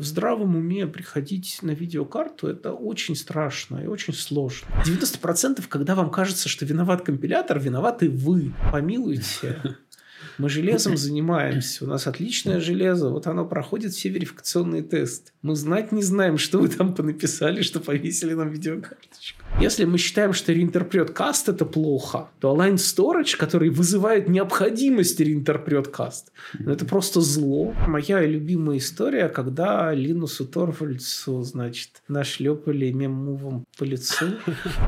в здравом уме приходить на видеокарту, это очень страшно и очень сложно. 90% когда вам кажется, что виноват компилятор, виноваты вы. Помилуйте. Мы железом занимаемся, у нас отличное железо, вот оно проходит все верификационные тесты. Мы знать не знаем, что вы там понаписали, что повесили нам видеокарточку. Если мы считаем, что реинтерпрет каст это плохо, то Align Storage, который вызывает необходимость реинтерпрет каст, ну, это просто зло. Моя любимая история, когда Линусу Торвальдсу, значит, нашлепали мем-мувом по лицу.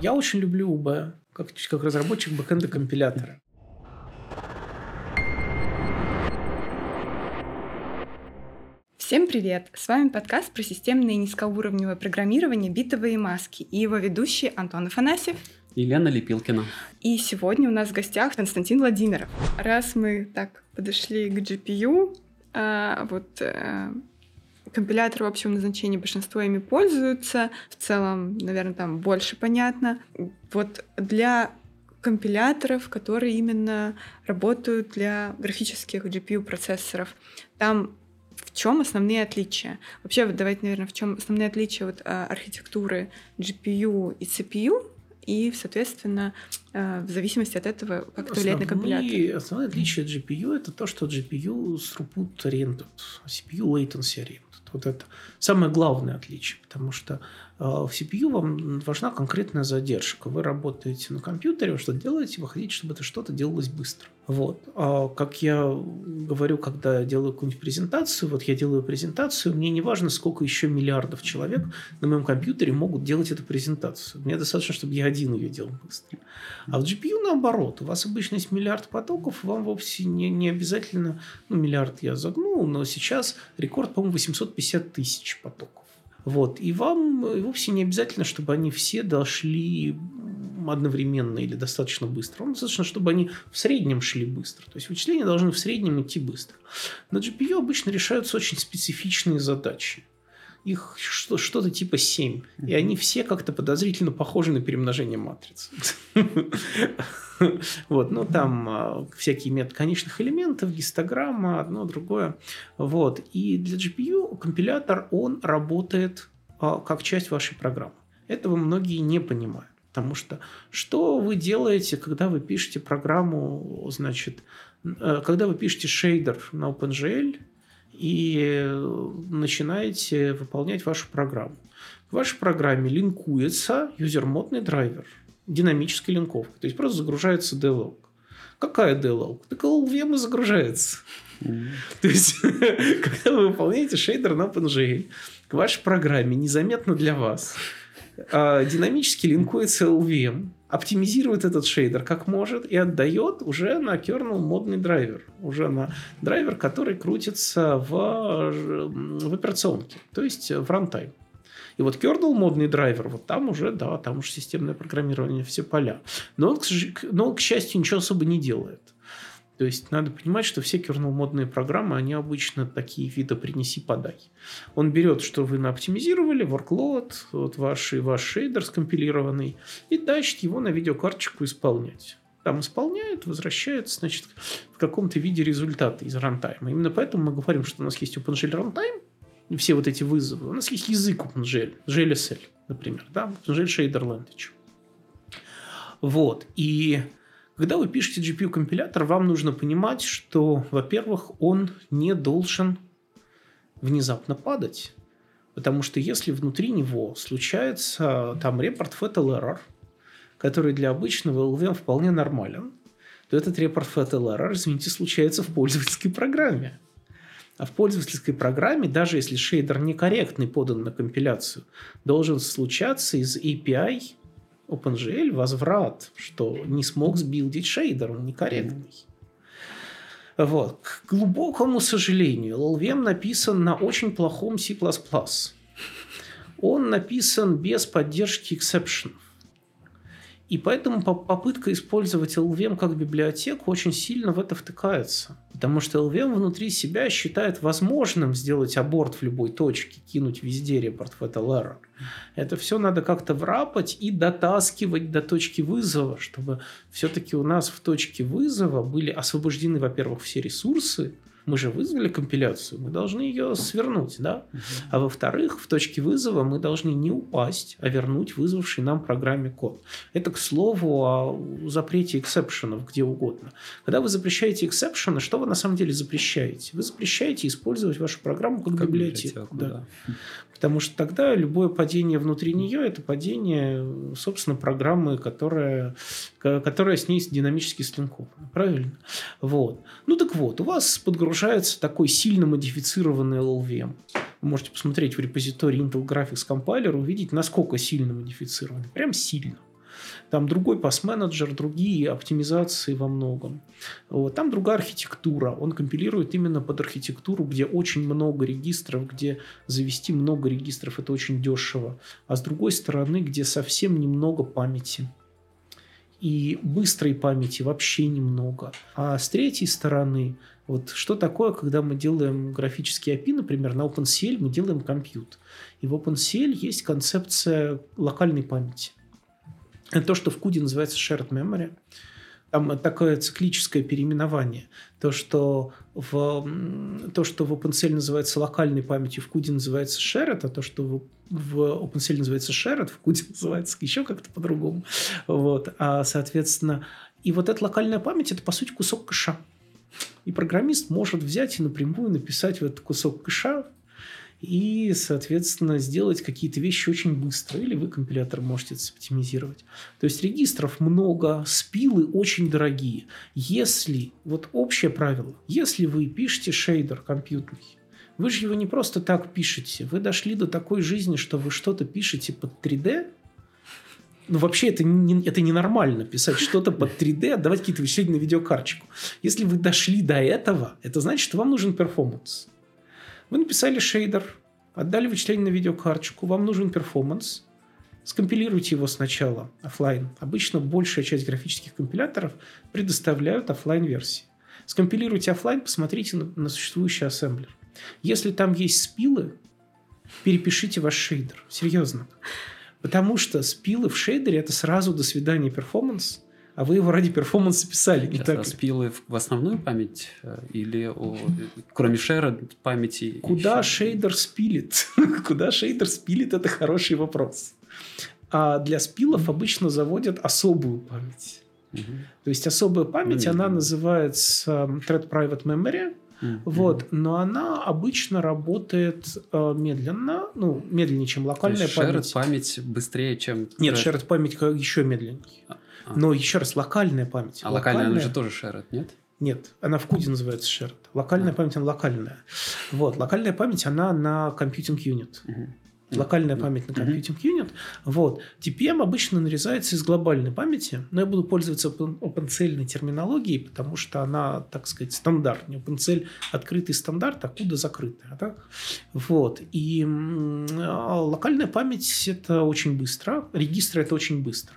Я очень люблю UB, как, как разработчик бэкэнда компилятора. Всем привет! С вами подкаст про системное и низкоуровневое программирование «Битовые маски» и его ведущий Антон Афанасьев и Лена Лепилкина. И сегодня у нас в гостях Константин Владимиров. Раз мы так подошли к GPU, а, вот а, компилятор общего назначения большинство ими пользуются. В целом, наверное, там больше понятно. Вот для компиляторов, которые именно работают для графических GPU-процессоров. Там в чем основные отличия? Вообще, вот давайте, наверное, в чем основные отличия вот, а, архитектуры GPU и CPU, и, соответственно, а, в зависимости от этого, как это влияет на компилятор. Основное отличие GPU – это то, что GPU throughput oriented, CPU latency oriented. Вот это самое главное отличие, потому что в CPU вам важна конкретная задержка. Вы работаете на компьютере, вы что делаете, вы хотите, чтобы это что-то делалось быстро. Вот. А как я говорю, когда я делаю какую-нибудь презентацию, вот я делаю презентацию, мне не важно, сколько еще миллиардов человек на моем компьютере могут делать эту презентацию. Мне достаточно, чтобы я один ее делал быстро. А в GPU наоборот. У вас обычно есть миллиард потоков, вам вовсе не, не обязательно, ну, миллиард я загнул, но сейчас рекорд, по-моему, 850 тысяч потоков. Вот. И вам вовсе не обязательно, чтобы они все дошли одновременно или достаточно быстро. Вам достаточно, чтобы они в среднем шли быстро. То есть вычисления должны в среднем идти быстро. На GPU обычно решаются очень специфичные задачи. Их что-то типа 7. И они все как-то подозрительно похожи на перемножение матриц. Вот, ну, там а, всякие методы конечных элементов, гистограмма, одно, другое. Вот. И для GPU компилятор, он работает а, как часть вашей программы. Этого многие не понимают. Потому что что вы делаете, когда вы пишете программу, значит, э, когда вы пишете шейдер на OpenGL и начинаете выполнять вашу программу. В вашей программе линкуется юзермодный драйвер – динамической линковкой. То есть просто загружается DLL. Какая DLL? Так LVM и загружается. То есть, когда вы выполняете шейдер на OpenGL, к вашей программе незаметно для вас а, динамически линкуется LVM, оптимизирует этот шейдер как может и отдает уже на kernel модный драйвер. Уже на драйвер, который крутится в, в операционке, то есть в рантайм. И вот kernel модный драйвер, вот там уже, да, там уже системное программирование, все поля. Но он, но к счастью, ничего особо не делает. То есть надо понимать, что все kernel модные программы, они обычно такие виды принеси-подай. Он берет, что вы наоптимизировали, workload, вот ваш, ваш шейдер скомпилированный, и тащит его на видеокарточку исполнять там исполняет, возвращается, значит, в каком-то виде результаты из рантайма. Именно поэтому мы говорим, что у нас есть OpenGL runtime, все вот эти вызовы. У нас есть язык OpenGL, GLSL, например, да, OpenGL Shader. Вот, и когда вы пишете GPU-компилятор, вам нужно понимать, что, во-первых, он не должен внезапно падать. Потому что если внутри него случается там репорт Fatal Error, который для обычного LVM вполне нормален, то этот репорт Fatal Error, извините, случается в пользовательской программе. А в пользовательской программе, даже если шейдер некорректный подан на компиляцию, должен случаться из API OpenGL возврат, что не смог сбилдить шейдер, он некорректный. Вот. К глубокому сожалению, LLVM написан на очень плохом C++. Он написан без поддержки эксепшенов. И поэтому попытка использовать LVM как библиотеку очень сильно в это втыкается. Потому что LVM внутри себя считает возможным сделать аборт в любой точке, кинуть везде репорт в error. Это все надо как-то врапать и дотаскивать до точки вызова, чтобы все-таки у нас в точке вызова были освобождены, во-первых, все ресурсы, Мы же вызвали компиляцию, мы должны ее свернуть, да? А во-вторых, в точке вызова мы должны не упасть, а вернуть вызвавший нам программе код. Это, к слову, о запрете эксепшенов где угодно. Когда вы запрещаете эксепшены, что вы на самом деле запрещаете? Вы запрещаете использовать вашу программу как, как библиотеку. библиотеку да. Да. Потому что тогда любое падение внутри нее – это падение, собственно, программы, которая, которая с ней динамически слинкована. Правильно? Вот. Ну так вот, у вас подгружается такой сильно модифицированный LLVM. Вы можете посмотреть в репозитории Intel Graphics Compiler, увидеть, насколько сильно модифицированный. Прям сильно. Там другой пас-менеджер, другие оптимизации во многом. Вот. Там другая архитектура. Он компилирует именно под архитектуру, где очень много регистров, где завести много регистров это очень дешево. А с другой стороны, где совсем немного памяти и быстрой памяти вообще немного. А с третьей стороны, вот что такое, когда мы делаем графический API, например, на OpenCL мы делаем компьют. И в OpenCL есть концепция локальной памяти. То, что в CUDE называется shared memory. Там такое циклическое переименование. То, что в, то, что в OpenCL называется локальной памятью, в CUDE называется shared, а то, что в, в OpenCL называется shared, в CUDE называется еще как-то по-другому. Вот. А, соответственно, и вот эта локальная память – это, по сути, кусок кэша. И программист может взять и напрямую написать в этот кусок кэша и, соответственно, сделать какие-то вещи очень быстро. Или вы компилятор можете оптимизировать. То есть регистров много, спилы очень дорогие. Если, вот общее правило, если вы пишете шейдер компьютерный, вы же его не просто так пишете. Вы дошли до такой жизни, что вы что-то пишете под 3D, ну, вообще это, не, это ненормально, писать что-то под 3D, отдавать какие-то вычисления на видеокарточку. Если вы дошли до этого, это значит, что вам нужен performance. Вы написали шейдер, отдали вычисление на видеокарточку, вам нужен performance, скомпилируйте его сначала офлайн. Обычно большая часть графических компиляторов предоставляют офлайн версии. Скомпилируйте офлайн, посмотрите на, на существующий ассемблер. Если там есть spill ы, перепишите ваш шейдер. Серьезно. Потому что спилы в шейдере это сразу до свидания performance а вы его ради performance а писали, не Сейчас, так а спилы в основную память э, или о, кроме shared памяти? Куда еще... шейдер спилит? Куда шейдер спилит, это хороший вопрос. А для спилов обычно заводят особую память. Угу. То есть особая память, ну, она называется Thread Private Memory. Mm-hmm. Вот, но она обычно работает э, медленно, ну, медленнее, чем локальная То есть память. память быстрее, чем... Нет, shared память еще медленнее. А. Но еще раз, локальная память. А локальная, локальная... она же тоже shared, нет? Нет, она в CUDE называется shared. Локальная а. память, она локальная. Вот, локальная память, она на computing unit. Угу. Локальная память на computing unit. Вот. TPM обычно нарезается из глобальной памяти, но я буду пользоваться OpenCL терминологией, потому что она, так сказать, стандартная. OpenCL – открытый стандарт, а CUDA – закрытая. Да? Вот. И а, локальная память – это очень быстро, регистры – это очень быстро.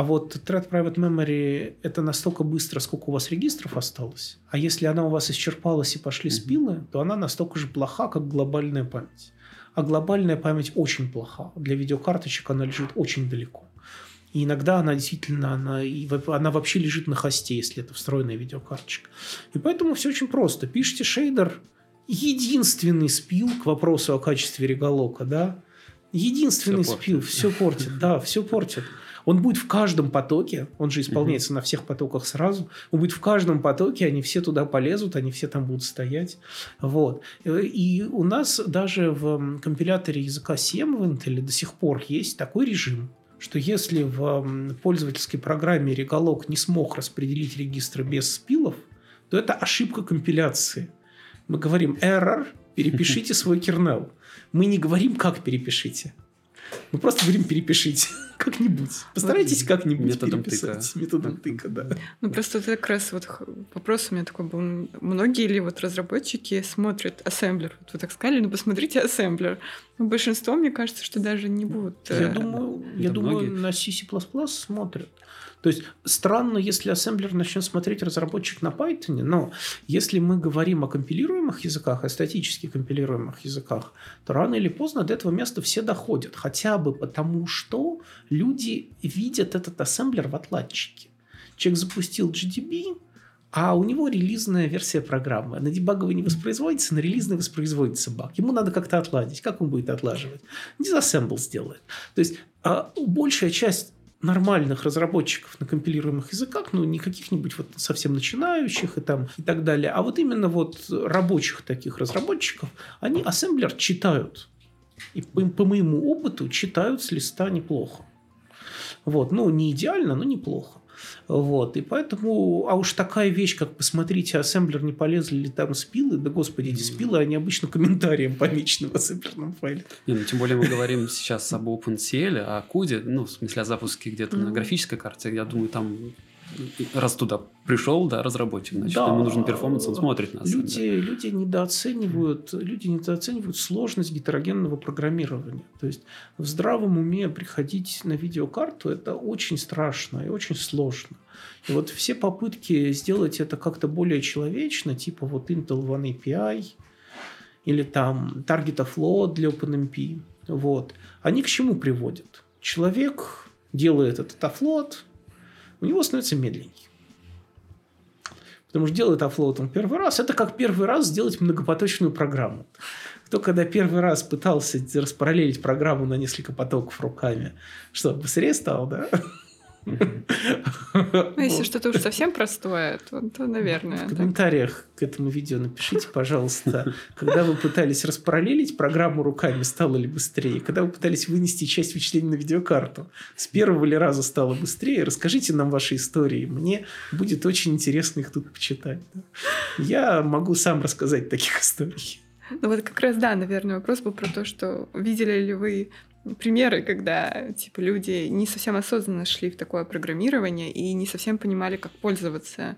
А вот Thread Private Memory – это настолько быстро, сколько у вас регистров осталось. А если она у вас исчерпалась и пошли спилы, то она настолько же плоха, как глобальная память. А глобальная память очень плоха. Для видеокарточек она лежит очень далеко. И иногда она действительно, она, она вообще лежит на хосте, если это встроенная видеокарточка. И поэтому все очень просто. Пишите шейдер, единственный спил к вопросу о качестве реголока, да? Единственный все спил, все портит, да, все портит. Он будет в каждом потоке, он же исполняется mm-hmm. на всех потоках сразу, он будет в каждом потоке, они все туда полезут, они все там будут стоять. Вот. И у нас даже в компиляторе языка 7 в Intel до сих пор есть такой режим, что если в пользовательской программе Реголог не смог распределить регистры без спилов, то это ошибка компиляции. Мы говорим error, перепишите свой кернел. Мы не говорим, как перепишите. Мы просто говорим перепишите как-нибудь. Постарайтесь как-нибудь методом переписать. Тыка. Методом тыка, да. Ну, просто это как раз вот вопрос у меня такой был. Многие ли вот разработчики смотрят ассемблер? Вот вы так сказали, ну, посмотрите ассемблер. Ну, большинство, мне кажется, что даже не будут. Я э, думаю, я думаю на C++ смотрят. То есть странно, если ассемблер начнет смотреть разработчик на Python, но если мы говорим о компилируемых языках, о статически компилируемых языках, то рано или поздно до этого места все доходят. Хотя бы потому, что люди видят этот ассемблер в отладчике. Человек запустил GDB, а у него релизная версия программы. На дебаговой не воспроизводится, на релизной воспроизводится баг. Ему надо как-то отладить. Как он будет отлаживать? Disassemble сделает. То есть а, большая часть нормальных разработчиков на компилируемых языках, ну, не каких-нибудь вот совсем начинающих и там и так далее, а вот именно вот рабочих таких разработчиков, они ассемблер читают. И по, по моему опыту читают с листа неплохо. Вот, ну, не идеально, но неплохо. Вот, и поэтому, а уж такая вещь, как посмотрите, ассемблер не полезли ли там спилы, да господи, эти спилы, они обычно комментарием помечены в ассемблерном файле. Не, ну, тем более мы говорим сейчас об OpenCL, о CUDE, ну, в смысле о запуске где-то на графической карте, я думаю, там раз туда пришел, да, разработчик, значит, да, ему нужен перформанс, он смотрит нас. Люди, да. люди недооценивают, люди недооценивают сложность гетерогенного программирования. То есть в здравом уме приходить на видеокарту это очень страшно и очень сложно. И вот все попытки сделать это как-то более человечно, типа вот Intel One API или там Target Flow для OpenMP, вот, они к чему приводят? Человек делает этот офлот, у него становится медленней. Потому что делает офлоут он первый раз. Это как первый раз сделать многопоточную программу. Кто когда первый раз пытался распараллелить программу на несколько потоков руками, что, быстрее стал, да? Ну, если что-то уж совсем простое, то, то наверное. В комментариях к этому видео напишите, пожалуйста, когда вы пытались распараллелить программу руками, стало ли быстрее? Когда вы пытались вынести часть вычислений на видеокарту, с первого ли раза стало быстрее? Расскажите нам ваши истории. Мне будет очень интересно их тут почитать. Я могу сам рассказать таких историй. Ну вот как раз, да, наверное, вопрос был про то, что видели ли вы примеры, когда типа люди не совсем осознанно шли в такое программирование и не совсем понимали, как пользоваться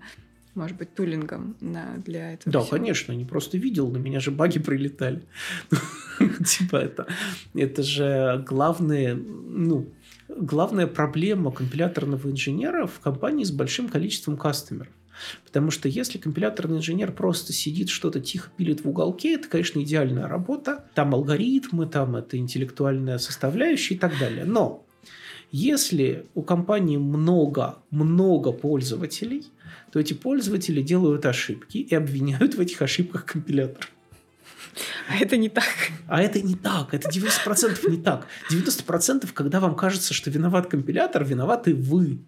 может быть, тулингом на, для этого. Да, всего. конечно, не просто видел, на меня же баги прилетали. Типа это, это же главные, ну, главная проблема компиляторного инженера в компании с большим количеством кастомеров. Потому что если компиляторный инженер просто сидит, что-то тихо пилит в уголке, это, конечно, идеальная работа. Там алгоритмы, там это интеллектуальная составляющая и так далее. Но если у компании много, много пользователей, то эти пользователи делают ошибки и обвиняют в этих ошибках компилятор. А это не так. А это не так. Это 90% не так. 90% когда вам кажется, что виноват компилятор, виноваты вы.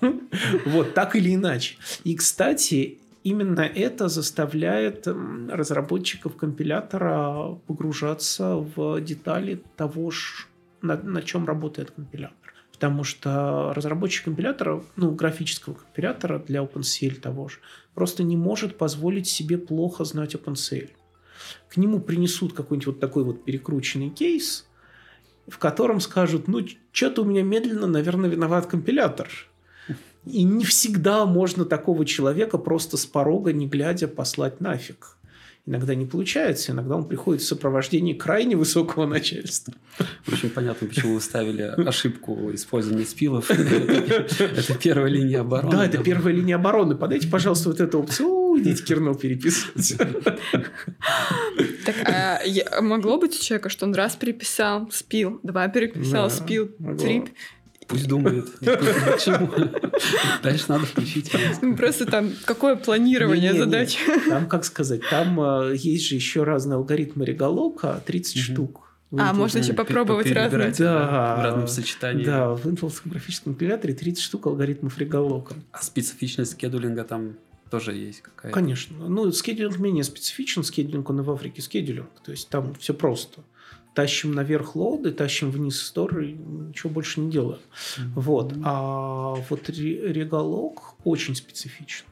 Вот, так или иначе. И, кстати, именно это заставляет разработчиков компилятора погружаться в детали того, на, на чем работает компилятор. Потому что разработчик компилятора, ну, графического компилятора для OpenCL того же, просто не может позволить себе плохо знать OpenCL. К нему принесут какой-нибудь вот такой вот перекрученный кейс, в котором скажут, ну, что-то у меня медленно, наверное, виноват компилятор. И не всегда можно такого человека просто с порога, не глядя, послать нафиг. Иногда не получается, иногда он приходит в сопровождении крайне высокого начальства. Очень понятно, почему вы ставили ошибку использования спилов. Это первая линия обороны. Да, это первая линия обороны. Подайте, пожалуйста, вот эту опцию. Идите кернел переписывать. Так, а могло быть у человека, что он раз переписал спил, два переписал спил, три Пусть думает. Почему? Дальше надо включить. Ну, просто там какое планирование задач? Там, как сказать, там э, есть же еще разные алгоритмы Реголока, 30 штук. А, можно еще попробовать разные. Да, в разном сочетании. Да, в Intel графическом компиляторе 30 штук алгоритмов Реголока. А специфичность скедулинга там тоже есть какая-то? Конечно. Ну, скедулинг менее специфичен, скедулинг он и в Африке скедулинг. То есть там все просто тащим наверх лоуды, тащим вниз сторы, ничего больше не делаем. Mm-hmm. Вот. А вот реголог очень специфичен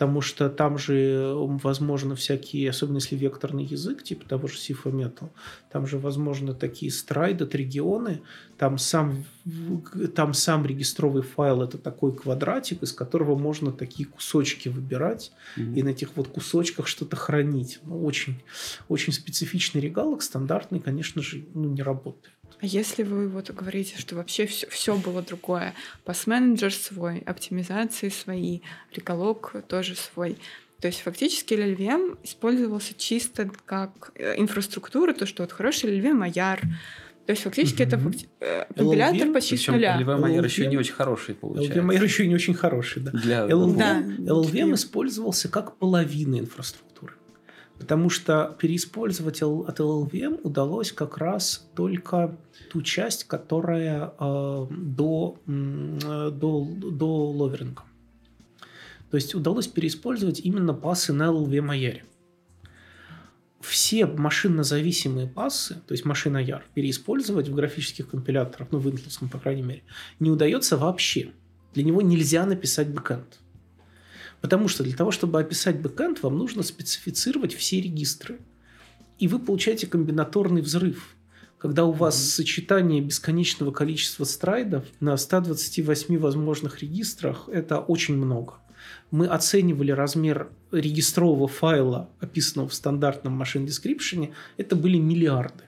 потому что там же возможно всякие, особенно если векторный язык, типа того же Сифа Metal, там же возможно такие страйды, регионы, там сам, там сам регистровый файл это такой квадратик, из которого можно такие кусочки выбирать mm-hmm. и на этих вот кусочках что-то хранить. Ну, очень, очень специфичный регалок, стандартный, конечно же, ну, не работает. А если вы вот говорите, что вообще все, все было другое, пас-менеджер свой, оптимизации свои, реколог тоже свой, то есть фактически LLVM использовался чисто как э, инфраструктура, то, что вот хороший LLVM Аяр, То есть фактически это Мгм. факти- э, компилятор LLVM, почти с нуля. LVMR еще LLVM. не очень хороший получается. LVMR еще и не очень хороший, да. Для LLVM, Да. LLVM использовался как половина инфраструктуры. Потому что переиспользовать от LLVM удалось как раз только ту часть, которая э, до, э, до, до ловеринга. То есть удалось переиспользовать именно пассы на LLVM IR. Все машинно-зависимые пассы, то есть Machine IR, переиспользовать в графических компиляторах, ну, в интеловском, по крайней мере, не удается вообще. Для него нельзя написать бэкэнд. Потому что для того, чтобы описать бэкэнд, вам нужно специфицировать все регистры. И вы получаете комбинаторный взрыв. Когда у вас сочетание бесконечного количества stride ов на 128 возможных регистрах, это очень много. Мы оценивали размер регистрового файла, описанного в стандартном машин description, это были миллиарды.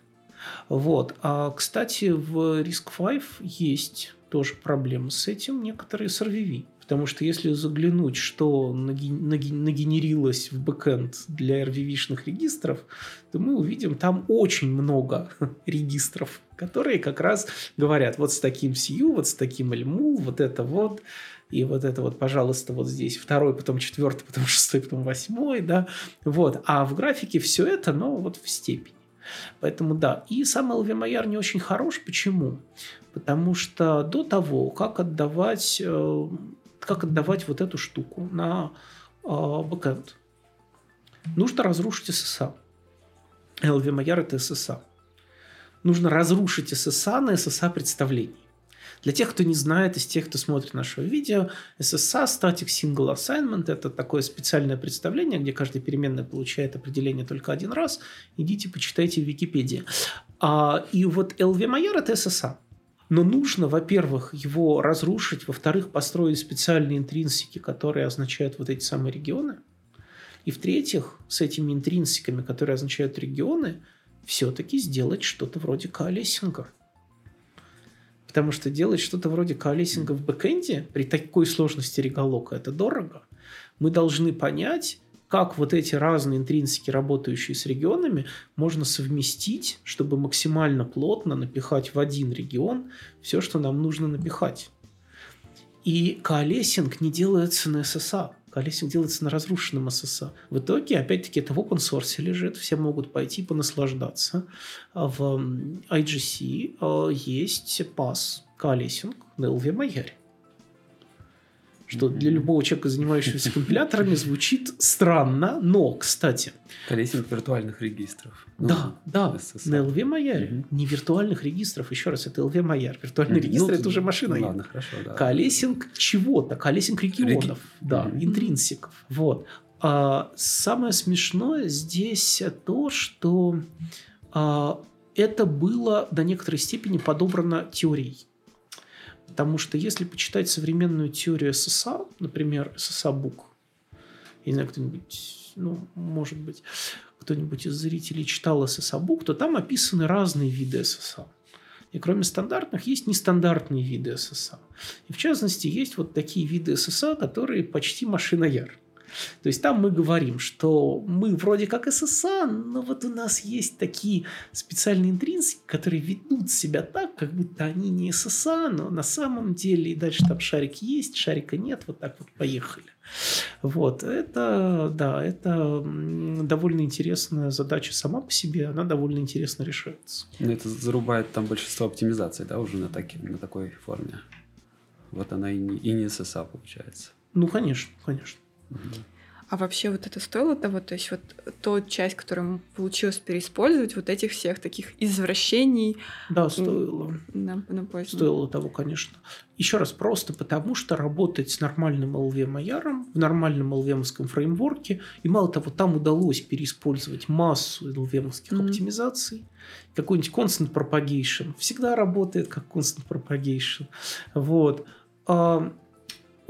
Вот. А, кстати, в RISC-V есть тоже проблемы с этим, некоторые с RVV. Потому что если заглянуть, что нагенерилось в бэкэнд для RVV-шных регистров, то мы увидим там очень много регистров, которые как раз говорят вот с таким CU, вот с таким LMU, вот это вот, и вот это вот, пожалуйста, вот здесь второй, потом четвертый, потом шестой, потом восьмой, да, вот. А в графике все это, но вот в степени. Поэтому да. И сам LVMIR не очень хорош. Почему? Потому что до того, как отдавать, э, как отдавать вот эту штуку на э, бэкэнд, нужно разрушить SSA. LVMIR это SSA. Нужно разрушить SSA на SSA представлении. Для тех, кто не знает, из тех, кто смотрит наше видео, SSA, Static Single Assignment, это такое специальное представление, где каждая переменная получает определение только один раз. Идите, почитайте в Википедии. А, и вот LVMIR – это SSA. Но нужно, во-первых, его разрушить, во-вторых, построить специальные интринсики, которые означают вот эти самые регионы. И в-третьих, с этими интринсиками, которые означают регионы, все-таки сделать что-то вроде коалесинга. Потому что делать что-то вроде коалесинга в бэкэнде при такой сложности реголока – это дорого. Мы должны понять, как вот эти разные интринсики, работающие с регионами, можно совместить, чтобы максимально плотно напихать в один регион все, что нам нужно напихать. И коалесинг не делается на SSA. Коалесинг делается на разрушенном SSA. В итоге, опять-таки, это в open source лежит, все могут пойти понаслаждаться. А В IGC э, есть пас коалесинг на LVMIR. Что для любого человека, занимающегося компиляторами, звучит странно, но, кстати, Колесник виртуальных регистров. Ну, да, да, SSL. на LVMIR, Мгм. не виртуальных регистров, еще раз, это LVMIR. Виртуальный Мгм. регистр Ну, это уже машина. ну, Ладно, хорошо, да. Колесинг чего-то, колесинг регионов, да, Мгм. интринсиков. Вот. А, самое смешное здесь то, что а, это было до некоторой степени подобрано теорией. Потому что если почитать современную теорию ССА, например, ССА-бук, я не знаю, кто-нибудь, ну, может быть, кто-нибудь из зрителей читал ССА-бук, то там описаны разные виды ССА. И кроме стандартных, есть нестандартные виды ССА. И в частности, есть вот такие виды ССА, которые почти машина Яр. То есть там мы говорим, что мы вроде как ССА, но вот у нас есть такие специальные интринсики, которые ведут себя так, как будто они не ССА, но на самом деле и дальше там шарик есть, шарика нет, вот так вот поехали. Вот, это, да, это довольно интересная задача сама по себе, она довольно интересно решается. Ну, это зарубает там большинство оптимизаций, да, уже на, таки, на такой форме. Вот она и не, и не SSA получается. Ну, конечно, конечно. А вообще вот это стоило того, то есть вот ту часть, которую получилось переиспользовать, вот этих всех таких извращений Да, стоило. на, на пользу. Стоило того, конечно. Еще раз, просто потому, что работать с нормальным LVM-аяром в нормальном LVM-овском фреймворке, и мало того, там удалось переиспользовать массу LVM-овских Мгм. оптимизаций, какой-нибудь constant propagation всегда работает как constant propagation. Вот. А,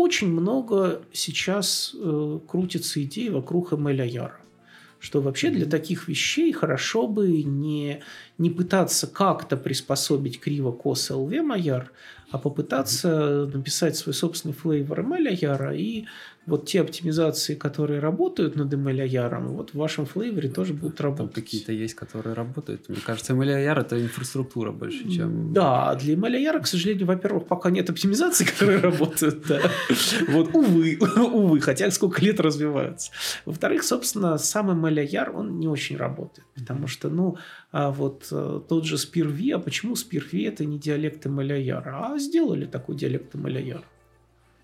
очень много сейчас э, крутится идей вокруг ML-аяра что вообще для таких вещей хорошо бы не, не пытаться как-то приспособить криво косо LV Маяр, а попытаться написать свой собственный флейвор ML Аяра и вот те оптимизации, которые работают над MLIR, вот в вашем флейворе тоже будут работать. Там какие-то есть, которые работают. Мне кажется, MLIR это инфраструктура больше, чем... Да, для MLIR, к сожалению, во-первых, пока нет оптимизации, которые работают. Вот, увы, увы, хотя сколько лет развиваются. Во-вторых, собственно, сам MLIR, он не очень работает, потому что, ну, а вот э, тот же SPIR-V, а почему SPIR-V это не диалект MLIR? А сделали такой диалект MLIR.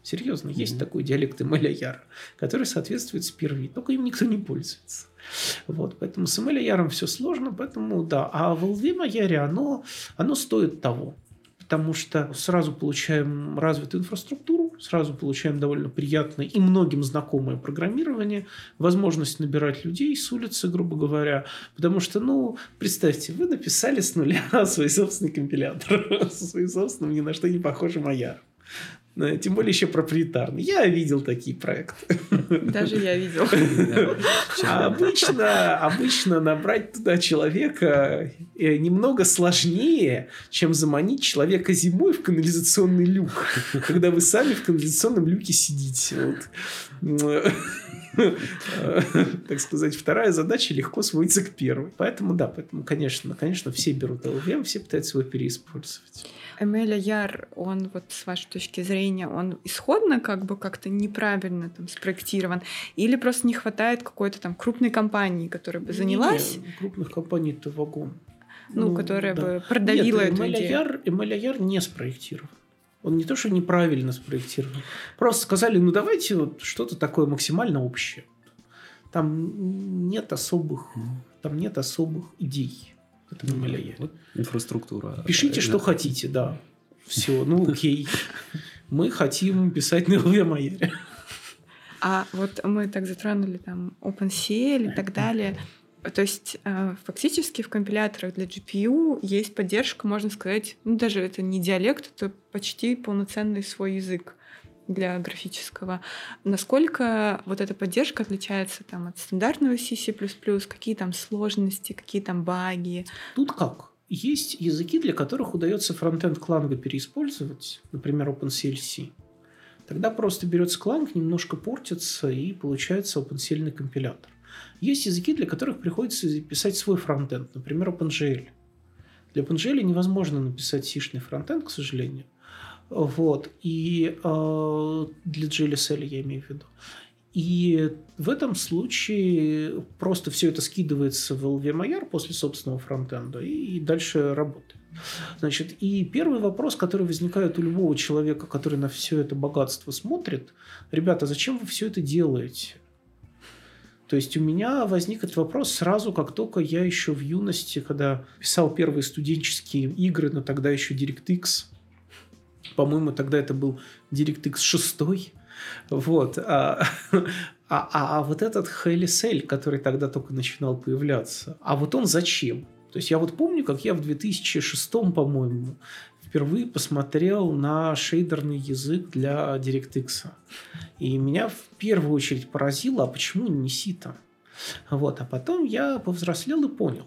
Серьезно, есть mm-hmm. такой диалект Эмеля который соответствует спирви, только им никто не пользуется. Вот, поэтому с Эмеля все сложно, поэтому да. А в LV Яре оно, оно стоит того. Потому что сразу получаем развитую инфраструктуру, сразу получаем довольно приятное и многим знакомое программирование, возможность набирать людей с улицы, грубо говоря. Потому что, ну, представьте, вы написали с нуля свой собственный компилятор со своим собственным ни на что не похожим Аяром. Э, тем более еще проприетарный. Я видел такие проекты. Даже я видел. А обычно, обычно набрать туда человека э, немного сложнее, чем заманить человека зимой в канализационный люк, когда вы сами в канализационном люке сидите. Вот. так сказать, вторая задача легко сводится к первой. Поэтому да, поэтому, конечно, конечно, все берут LVM, все пытаются его переиспользовать. Эмеля Яр, он вот с вашей точки зрения, он исходно как бы как-то неправильно там спроектирован? Или просто не хватает какой-то там крупной компании, которая бы занялась? Не, крупных компаний-то вагон. Ну, ну которая да. бы продавила Нет, эту Эмеля идею. Яр, Эмеля Яр не спроектирован. Он не то, что неправильно спроектирован. Просто сказали, ну давайте вот что-то такое максимально общее. Там нет особых, там нет особых идей. Это ну, вот инфраструктура. Пишите, что хотите, да. Все, ну окей. Мы хотим писать на LV А вот мы так затронули там OpenCL и так далее. То есть э, фактически в компиляторах для GPU есть поддержка, можно сказать, ну даже это не диалект, это почти полноценный свой язык для графического. Насколько вот эта поддержка отличается там, от стандартного C++, какие там сложности, какие там баги? Тут как? Есть языки, для которых удается фронтенд кланга переиспользовать, например, OpenCLC. Тогда просто берется кланг, немножко портится, и получается OpenCL компилятор. Есть языки, для которых приходится писать свой фронтенд, например, OpenGL. Для OpenGL невозможно написать сишный фронтенд, к сожалению. Вот. И э, для GLSL я имею в виду. И в этом случае просто все это скидывается в LVMIR после собственного фронтенда и дальше работает. Значит, и первый вопрос, который возникает у любого человека, который на все это богатство смотрит, ребята, зачем вы все это делаете? То есть у меня возник этот вопрос сразу, как только я еще в юности, когда писал первые студенческие игры, но тогда еще DirectX, по-моему, тогда это был DirectX 6, вот. А, а, а, а вот этот HLSL, который тогда только начинал появляться, а вот он зачем? То есть я вот помню, как я в 2006, по-моему, впервые посмотрел на шейдерный язык для DirectX. И меня в первую очередь поразило, а почему не сито? Вот, а потом я повзрослел и понял.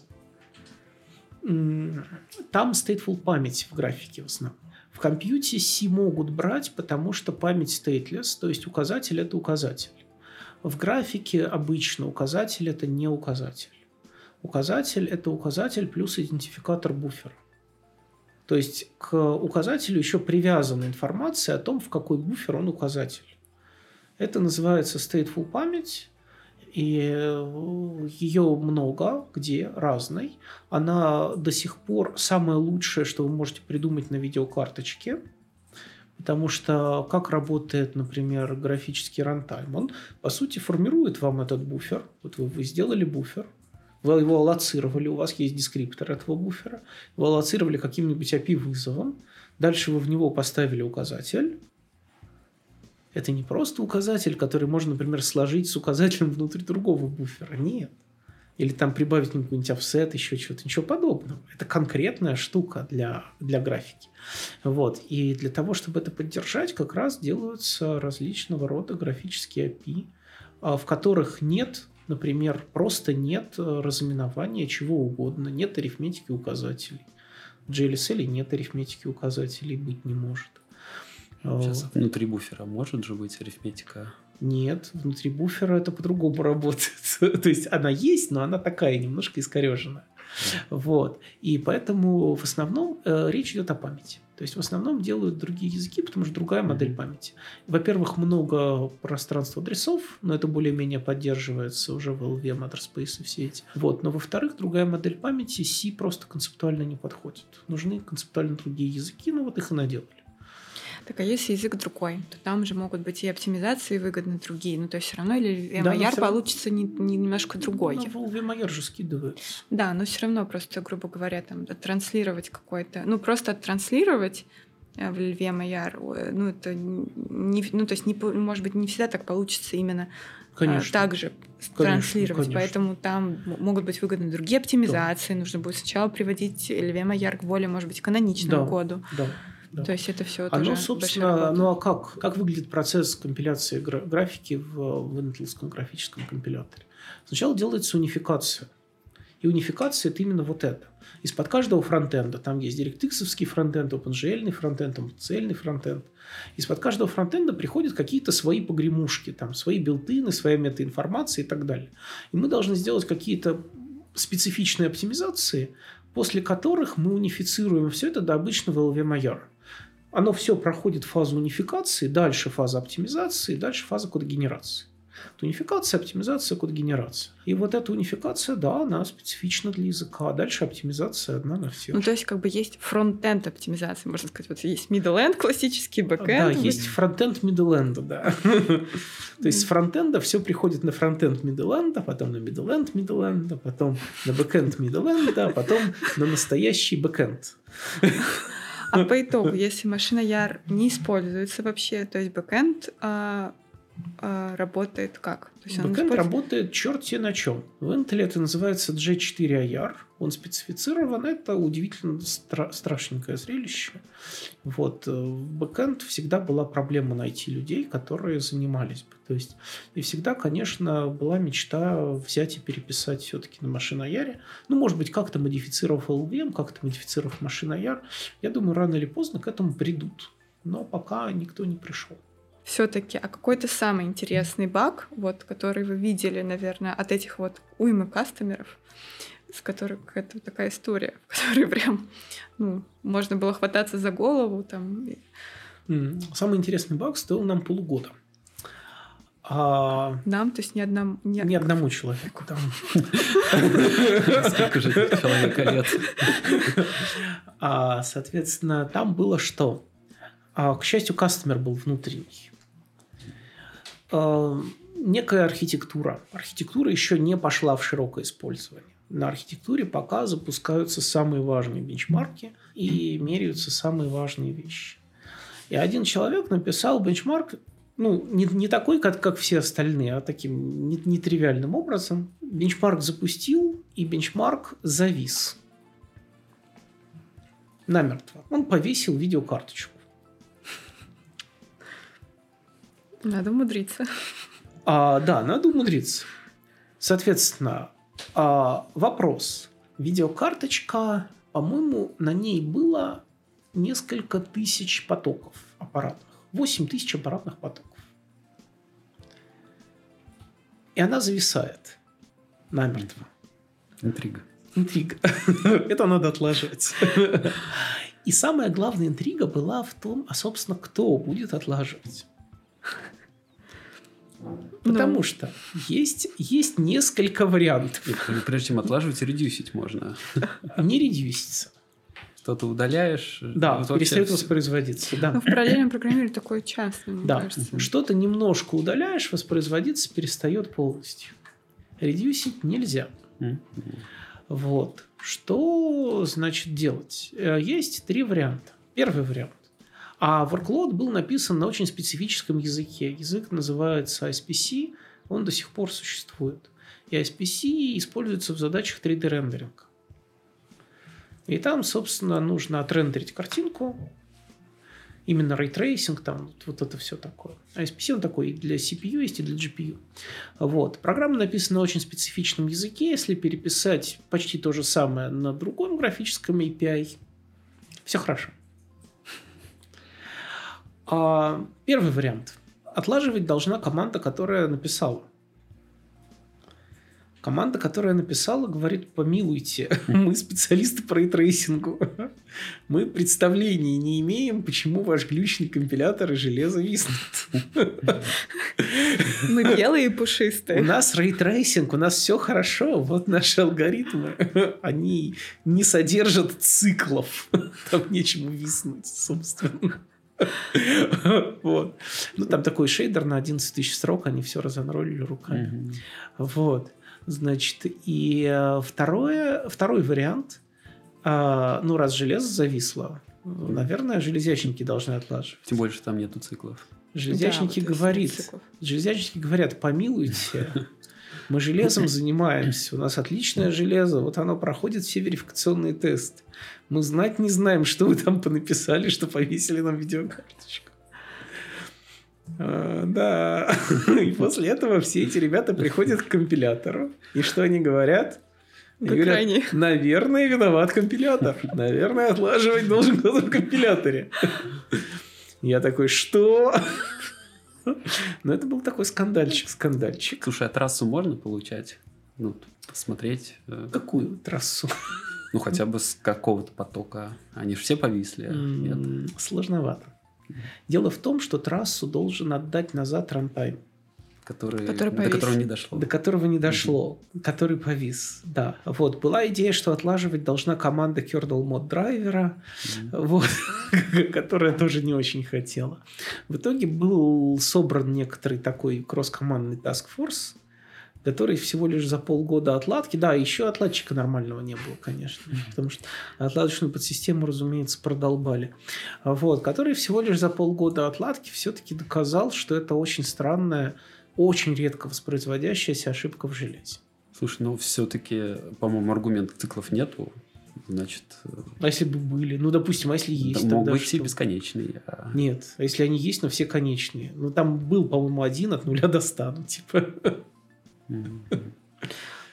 Там stateful память в графике в основном. В компьютере C могут брать, потому что память stateless, то есть указатель – это указатель. В графике обычно указатель – это не указатель. Указатель – это указатель плюс идентификатор буфера. То есть к указателю еще привязана информация о том, в какой буфер он указатель. Это называется stateful память, и э, ее много, где разной. Она до сих пор самое лучшее, что вы можете придумать на видеокарточке. Потому что как работает, например, графический рантайм? Он, по сути, формирует вам этот буфер. Вот вы, вы сделали буфер, вы его аллоцировали, у вас есть дескриптор этого буфера, вы аллоцировали каким-нибудь API-вызовом, дальше вы в него поставили указатель, это не просто указатель, который можно, например, сложить с указателем внутри другого буфера. Нет. Или там прибавить какой-нибудь офсет, еще что-то. Ничего подобного. Это конкретная штука для, для графики. Вот. И для того, чтобы это поддержать, как раз делаются различного рода графические API, а, в которых нет Например, просто нет э, разыменования чего угодно, нет арифметики указателей. В GLSL нет арифметики указателей, быть не может. Сейчас внутри буфера может же быть арифметика Нет, внутри буфера это по-другому работает. То есть она есть, но она такая немножко искореженная. Вот. И поэтому в основном э, речь идет о памяти. То есть в основном делают другие языки, потому что другая модель памяти. Во-первых, много пространства адресов, но это более-менее поддерживается уже в LVM, Address и все эти. Вот. Но во-вторых, другая модель памяти C просто концептуально не подходит. Нужны концептуально другие языки, но вот их и наделали. Так а если язык другой, то там же могут быть и оптимизации выгодны другие. Ну, то есть все равно или да, получится не, не немножко другой. Ну, VMware же скидывается. Да, но все равно просто, грубо говоря, там транслировать какой-то... Ну, просто транслировать э, в VMware, э, ну, это не... Ну, то есть, не, может быть, не всегда так получится именно а, Конечно. так же транслировать. Конечно. Поэтому там могут быть выгодны другие оптимизации. Да. Нужно будет сначала приводить LVMware к более, может быть, каноничному да. коду. Да. Да. То есть это все Оно, тоже собственно, ну а как, как выглядит процесс компиляции гра- графики в, в интелском графическом компиляторе? Сначала делается унификация. И унификация – это именно вот это. Из-под каждого фронтенда, там есть DirectX фронтенд, OpenGL фронтенд, OpenCL фронтенд. Из-под каждого фронтенда приходят какие-то свои погремушки, там, свои билтины, своя метаинформация и так далее. И мы должны сделать какие-то специфичные оптимизации, после которых мы унифицируем все это до обычного LV-майора оно все проходит фазу унификации, дальше фаза оптимизации, дальше фаза кодогенерации. Унификация, оптимизация, кодогенерация. И вот эта унификация, да, она специфична для языка. А дальше оптимизация одна на всех. Ну, то есть, как бы есть фронт-энд оптимизация, можно сказать. Вот есть middle-end классический, бэк-энд. Да, есть фронт-энд middle-end, да. То есть с фронтенда все приходит на фронтенд middle-end, а потом на middle-end middle-end, а потом на бэк-энд middle-end, а потом на настоящий бэк-энд. А по итогу, если Machine IR не используется вообще, то есть бэкэнд а, работает как? То есть бэкэнд использует... работает черти на чем. В Intel это называется G4IR он специфицирован. Это удивительно стра- страшненькое зрелище. Вот. Э, в бэкэнд всегда была проблема найти людей, которые занимались бы. То есть, и всегда, конечно, была мечта взять и переписать все-таки на машинояре. Ну, может быть, как-то модифицировав LVM, как-то модифицировав машинояр. Я думаю, рано или поздно к этому придут. Но пока никто не пришел все-таки, а какой-то самый интересный баг, вот, который вы видели, наверное, от этих вот уймы кастомеров, с которой какая-то такая история, в которой прям, ну, можно было хвататься за голову там. Самый интересный баг стоил нам полугода. А... Нам, то есть ни, одному, ни... ни одному человеку. Там. Сколько же человека лет? А, соответственно, там было что? А, к счастью, кастомер был внутренний. А, некая архитектура. Архитектура еще не пошла в широкое использование на архитектуре пока запускаются самые важные бенчмарки и меряются самые важные вещи. И один человек написал бенчмарк, ну, не, не такой, как, как все остальные, а таким нетривиальным образом. Бенчмарк запустил, и бенчмарк завис. Намертво. Он повесил видеокарточку. Надо умудриться. А, да, надо умудриться. Соответственно, а, вопрос. Видеокарточка, по-моему, на ней было несколько тысяч потоков аппаратных. 8 тысяч аппаратных потоков. И она зависает намертво. Интрига. Интрига. Это надо отложить. И самая главная интрига была в том, а, собственно, кто будет отлаживать. Потому ну. что есть, есть несколько вариантов. Нет, прежде чем отлаживать, редюсить можно. Не редюсится. Что-то удаляешь. Да, вот перестает все... воспроизводиться. Да. Но в параллельном программировании такое часто, мне да. кажется. Что-то немножко удаляешь, воспроизводиться перестает полностью. Редюсить нельзя. Mm-hmm. Вот. Что значит делать? Э, есть три варианта. Первый вариант. А workload был написан на очень специфическом языке. Язык называется ISPC, он до сих пор существует. И ISPC используется в задачах 3D-рендеринга. И там, собственно, нужно отрендерить картинку, именно рейтрейсинг, там вот это все такое. А ISPC он такой и для CPU есть, и для GPU. Вот. Программа написана на очень специфичном языке. Если переписать почти то же самое на другом графическом API, все хорошо. А, первый вариант. отлаживать должна команда, которая написала. Команда, которая написала, говорит, помилуйте, мы специалисты по рейтрейсингу. Мы представления не имеем, почему ваш глючный компилятор и железо виснут. Мы белые и пушистые. У нас рейтрейсинг, у нас все хорошо. Вот наши алгоритмы, они не содержат циклов. Там нечему виснуть, собственно. Вот. Ну, там такой шейдер на 11 тысяч строк, они все раз unroll или руками. Вот. Значит, и э, второе, второй вариант, э, ну, раз железо зависло, наверное, железячники должны отлаживать. Тем более, что там нету циклов. Железячники Да, вот говорит, железячники говорят, помилуйте, мы железом занимаемся, у нас отличное железо, вот оно проходит все верификационные тесты. Мы знать не знаем, что вы там понаписали, что повесили нам видеокарточку. А, Да. И после этого все эти ребята приходят к компилятору. И что они говорят? Как говорят, ранее. наверное, виноват компилятор. Наверное, отлаживать должен кто-то в компиляторе. Я такой, что? Ну, это был такой скандальчик, скандальчик. Слушай, а трассу можно получать? Ну, посмотреть. э, Какую трассу? Ну, хотя бы с какого-то потока. Они же все повисли. а Нет. Сложновато. Дело в том, что трассу должен отдать назад рантайм, Который, Который до повис. которого не дошло. до которого не дошло, который повис. Да. Вот. Была идея, что отлаживать должна команда kernel mod драйвера, Мгм. вот, которая тоже не очень хотела. В итоге был собран некоторый такой кросс-командный task force, который всего лишь за полгода отладки, да, еще отладчика нормального не было, конечно, потому что отладочную подсистему, разумеется, продолбали, вот, который всего лишь за полгода отладки все-таки доказал, что это очень странная, очень редко воспроизводящаяся ошибка в железе. Слушай, ну все-таки, по-моему, аргументов циклов нету. Значит, А если бы были? Ну, допустим, а если есть, да, могут тогда быть и бесконечные. а- Нет, а если они есть, но все конечные. Ну, там был, по-моему, один от нуля до ста, ну, типа. Мгм.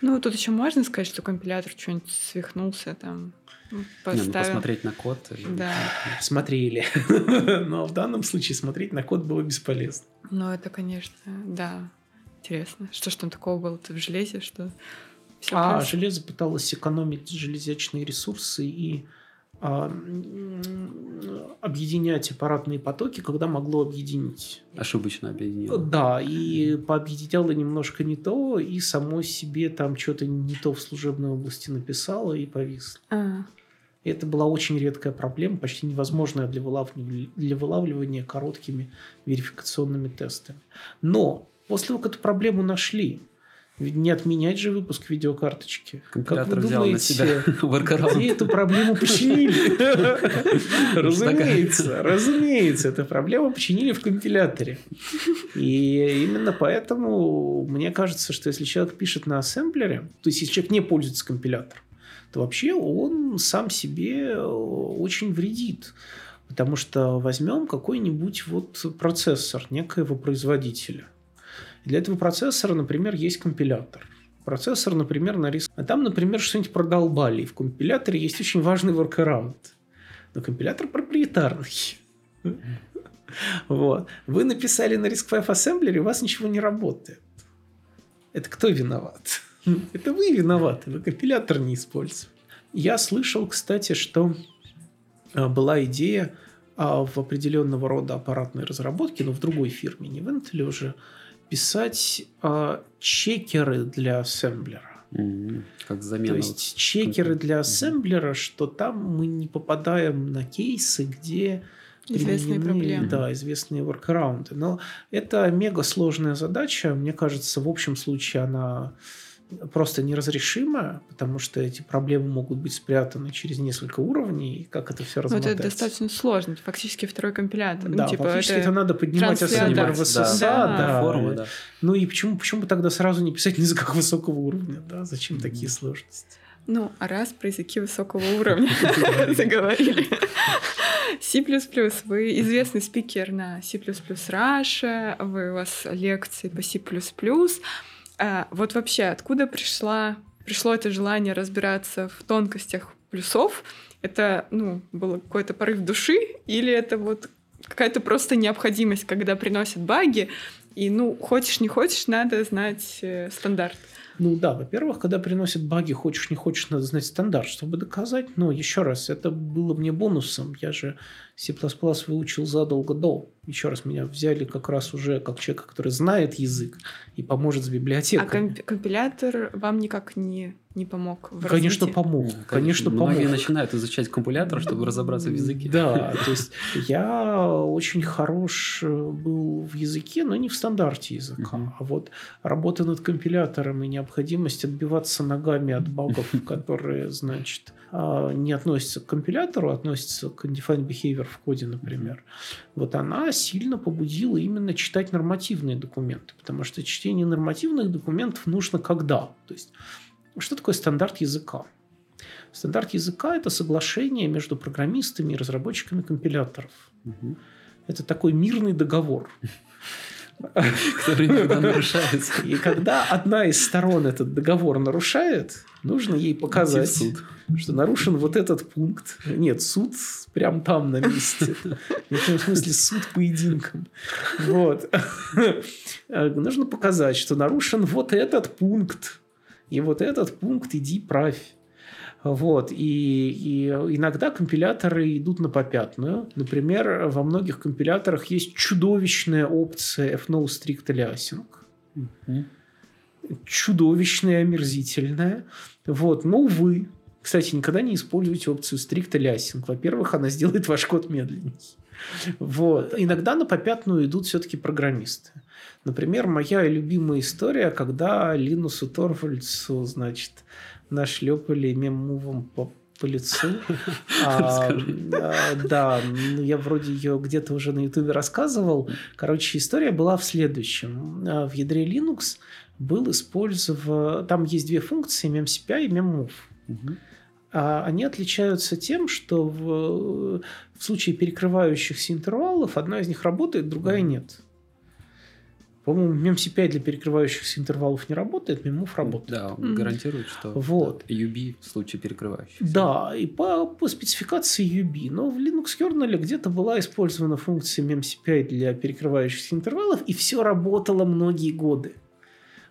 Ну, тут еще можно сказать, что компилятор что-нибудь свихнулся там, ну, Не, ну, поставил. посмотреть на код. Да. Смотрели. Но в данном случае смотреть на код было бесполезно. Ну, это, конечно, да. Интересно. Что ж там такого было-то в железе, что все А железо пыталось сэкономить железячные ресурсы и а, объединять аппаратные потоки, когда могло объединить. Ошибочно объединил. Да, и пообъединяло немножко не то, и само себе там что-то не то в служебной области написало и повисло. А, И это была очень редкая проблема, почти невозможная для вылавливания, для вылавливания короткими верификационными тестами. Но после того, как эту проблему нашли, ведь не отменять же выпуск видеокарточки. Как вы думаете, где эту проблему починили? Разумеется, разумеется, эту проблему починили в компиляторе. И именно поэтому мне кажется, что если человек пишет на ассемблере, то есть если человек не пользуется компилятором, то вообще он сам себе э, очень вредит. Потому что возьмем какой-нибудь вот процессор некоего производителя. Для этого процессора, например, есть компилятор. Процессор, например, нарис... А там, например, что-нибудь продолбали. И в компиляторе есть очень важный workaround. Но компилятор проприетарный. Вот. Вы написали на RISC-V ассемблере, у вас ничего не работает. Это кто виноват? Это вы виноваты, вы компилятор не использовали. Я слышал, кстати, что а, была идея а, в определенного рода аппаратной разработке, но в другой фирме, не в Intel уже, писать а, чекеры для ассемблера. Как замена. То есть чекеры для ассемблера, что там мы не попадаем на кейсы, где Известные применены, проблемы. Да, известные воркараунды. Но это мега сложная задача. Мне кажется, в общем случае она просто неразрешимая, потому что эти проблемы могут быть спрятаны через несколько уровней, и как это все ну, размотать. это достаточно сложно. Это фактически второй компилятор. Да, ну, типа, фактически это... это... надо поднимать ассемблер в Да, SSA, да, да. Формы, да. Ну и почему, почему бы тогда сразу не писать как высокого уровня, да? Зачем такие сложности? Ну, а раз про языки высокого уровня заговорили. C++, вы известный спикер на C++ Russia, вы, у вас лекции по C++. А, вот вообще, откуда пришла, пришло это желание разбираться в тонкостях плюсов? Это, ну, был какой-то порыв души или это вот какая-то просто необходимость, когда приносят баги, и, ну, хочешь не хочешь, надо знать э, стандарт. Ну да, во-первых, когда приносят баги, хочешь не хочешь, надо знать стандарт, чтобы доказать. Но еще раз, это было мне бонусом. Я же C++ выучил задолго до. Еще раз, меня взяли как раз уже как человека, который знает язык и поможет с библиотекой. А комп- компилятор вам никак не, не помог в Конечно, развитии? помог. Конечно, Многие помог. начинают изучать компилятор, чтобы разобраться в языке. Да, то есть я очень хорош э, был в языке, но не в стандарте языка. А вот работа над компилятором и необходимость отбиваться ногами от багов, которые, значит, не относятся к компилятору, а относятся к undefined behavior в коде, например. Вот она сильно побудила именно читать нормативные документы, потому что чтение нормативных документов нужно когда? То есть что такое стандарт языка? Стандарт языка – это соглашение между программистами и разработчиками компиляторов. Мгм. Это такой мирный договор. Который иногда нарушается. И когда одна из сторон этот договор нарушает, нужно ей показать, в что нарушен вот этот пункт. Нет, суд прям там на месте. В этом смысле суд поединком. Вот. Нужно показать, что нарушен вот этот пункт. И вот этот пункт иди правь. Вот. И, и иногда компиляторы идут на попятную. Например, во многих компиляторах есть чудовищная опция f-no strict aliasing. Чудовищная, омерзительная. Вот. Но, увы. Кстати, никогда не используйте опцию strict aliasing. Во-первых, она сделает ваш код медленней. Вот. Иногда на попятную идут все-таки программисты. Например, моя любимая история, когда Линусу Торвальдсу, значит, нашлепали мем-мувом по, по лицу. А, а, да, ну, я вроде ее где-то уже на Ютубе рассказывал. Короче, история была в следующем. А, В ядре Linux был использован... Там есть две функции, memcpy и memmove. А они отличаются тем, что в, в случае перекрывающихся интервалов одна из них работает, другая нет. По-моему, memcpy для перекрывающихся интервалов не работает, memmove работает. Да, он гарантирует, что Вот. UB в случае перекрывающихся. Да, и по, по спецификации UB. Но в Linux kernel где-то была использована функция memcpy для перекрывающихся интервалов, и все работало многие годы.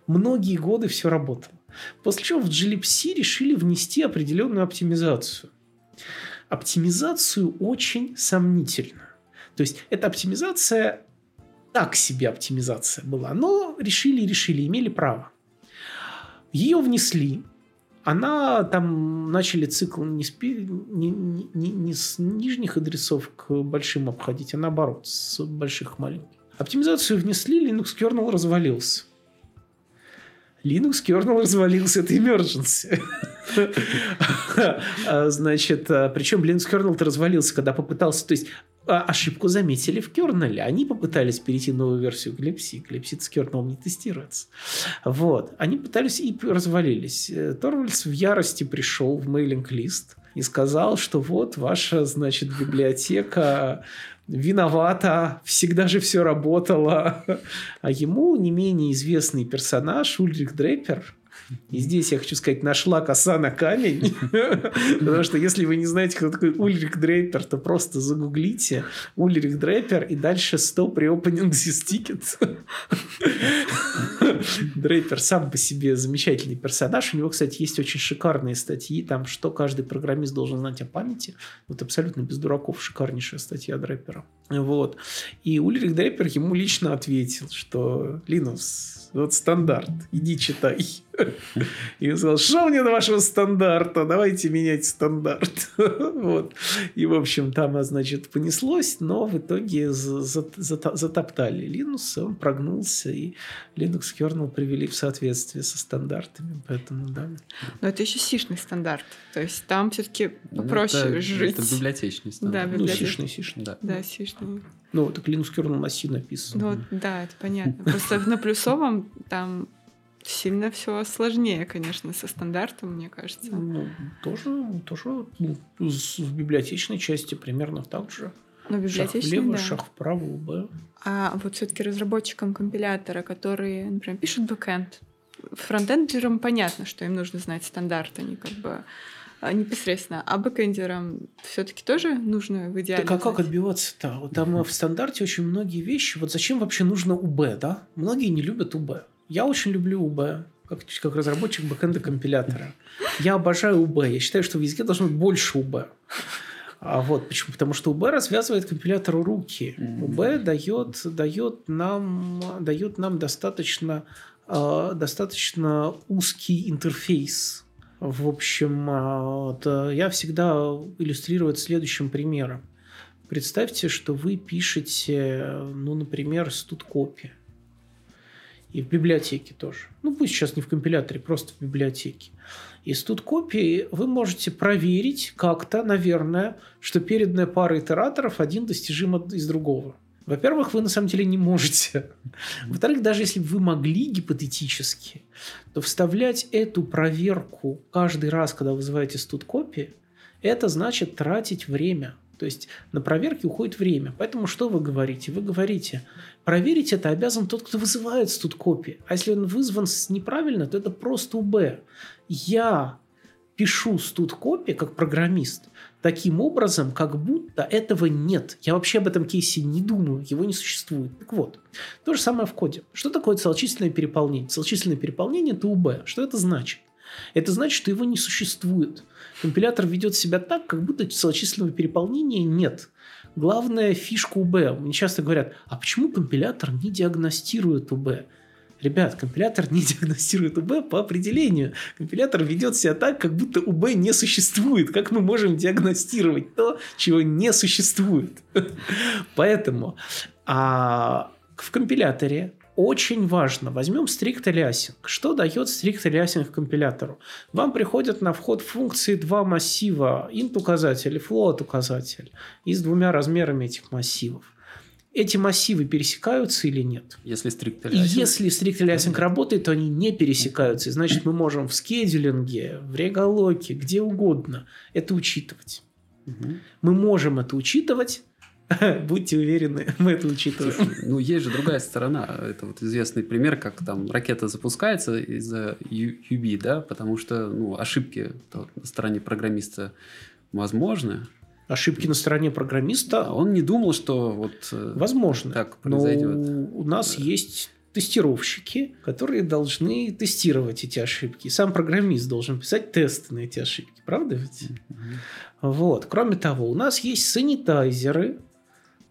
Многие годы все работало. После чего в glibc решили внести определенную оптимизацию. Оптимизацию очень сомнительно. То есть, эта оптимизация так себе оптимизация была, но решили решили, имели право. Ее внесли, она там начали цикл не с, не- не- не с нижних адресов к большим обходить, а наоборот, с больших к маленьким. Оптимизацию внесли, Linux kernel развалился. Linux kernel развалился, это emergency. А, Значит, а, причем Linux kernel развалился, когда попытался, то есть а, ошибку заметили в кернеле. Они попытались перейти новую версию Glibc. Glibc с кернелом не тестируется. Вот. Они пытались и развалились. Э, Торвальдс в ярости пришел в мейлинг-лист и сказал, что вот ваша, значит, библиотека виновата, всегда же все работало. А ему не менее известный персонаж Ульрих Дрейпер, и здесь я хочу сказать, нашла коса на камень. Потому что если вы не знаете, кто такой Ульрих Дрейпер, то просто загуглите Ульрих Дрейпер и дальше stop reopening this ticket. Дрейпер сам по себе замечательный персонаж. У него, кстати, есть очень шикарные статьи, там, что каждый программист должен знать о памяти. Вот абсолютно без дураков шикарнейшая статья Дрейпера. Вот. И Ульрих Дрейпер ему лично ответил, что Линус, вот стандарт, иди читай. И он сказал, что мне до вашего стандарта, давайте менять стандарт. Вот. И, в общем, там, а, значит, понеслось, но в итоге затоптали Linux, он прогнулся, и Linux kernel привели в соответствие со стандартами. Поэтому, да. Но это еще сишный стандарт. То есть там все-таки Ну, попроще это- жить. Это библиотечный стандарт. Да, Ну, сишный, сишный. Да. Да, сишный. Ну, так Linux kernel на C написан. Ну, вот, да, это понятно. Просто на плюсовом там сильно все сложнее, конечно, со стандартом, мне кажется. Ну, тоже, тоже ну, в библиотечной части примерно так же. Но Шаг влево, да. шаг вправо, UB. А вот все-таки разработчикам компилятора, которые, например, пишут бэкэнд, фронтендерам понятно, что им нужно знать стандарт, они как бы а, непосредственно. А бэкэндерам все-таки тоже нужно в идеале. Так а как отбиваться-то? Там в стандарте очень многие вещи. Вот зачем вообще нужно УБ, да? Многие не любят УБ. Я очень люблю УБ как, как разработчик бэкэнда компилятора. Я обожаю УБ. Я считаю, что в языке должно быть больше УБ. А вот почему? Потому что УБ развязывает компилятору руки. Mm-hmm. УБ дает, дает, нам, дает нам достаточно, э, достаточно узкий интерфейс. В общем, э, вот, я всегда иллюстрирую это следующим примером. Представьте, что вы пишете, ну, например, студкопи. И в библиотеке тоже. Ну, пусть сейчас не в компиляторе, просто в библиотеке. Из тут копии вы можете проверить как-то, наверное, что переданная пара итераторов один достижим из другого. Во-первых, вы на самом деле не можете. Во-вторых, даже если бы вы могли гипотетически, то вставлять эту проверку каждый раз, когда вызываете студ копии, это значит тратить время – то есть на проверки уходит время. Поэтому что вы говорите? Вы говорите, проверить это обязан тот, кто вызывает студ копии. А если он вызван неправильно, то это просто УБ. Я пишу студ копии как программист таким образом, как будто этого нет. Я вообще об этом кейсе не думаю, его не существует. Так вот, то же самое в коде. Что такое целочисленное переполнение? Целочисленное переполнение – это УБ. Что это значит? Это значит, что его не существует. Компилятор ведет себя так, как будто целочисленного переполнения нет. Главная фишка УБ. Мне часто говорят, а почему компилятор не диагностирует УБ? Ребят, компилятор не диагностирует УБ по определению. Компилятор ведет себя так, как будто УБ не существует. Как мы можем диагностировать то, чего не существует? Поэтому а, в компиляторе очень важно. Возьмем strict aliasing. Что дает strict aliasing компилятору? Вам приходят на вход функции два массива, int указатель и float указатель, и с двумя размерами этих массивов. Эти массивы пересекаются или нет? Если strict aliasing. Если strict aliasing работает, то они не пересекаются. И значит, мы можем в скедулинге, в реголоке, где угодно это учитывать. Угу. Мы можем это учитывать, Будьте уверены, мы это учитываем. Слушай, ну, есть же другая сторона. Это вот известный пример, как там ракета запускается из-за UB, да, потому что ну, ошибки на стороне программиста возможны. Ошибки на стороне программиста. А он не думал, что вот э, возможно. Так произойдет. Но у нас да. есть тестировщики, которые должны тестировать эти ошибки. Сам программист должен писать тесты на эти ошибки, правда ведь? Mm-hmm. Вот. Кроме того, у нас есть санитайзеры,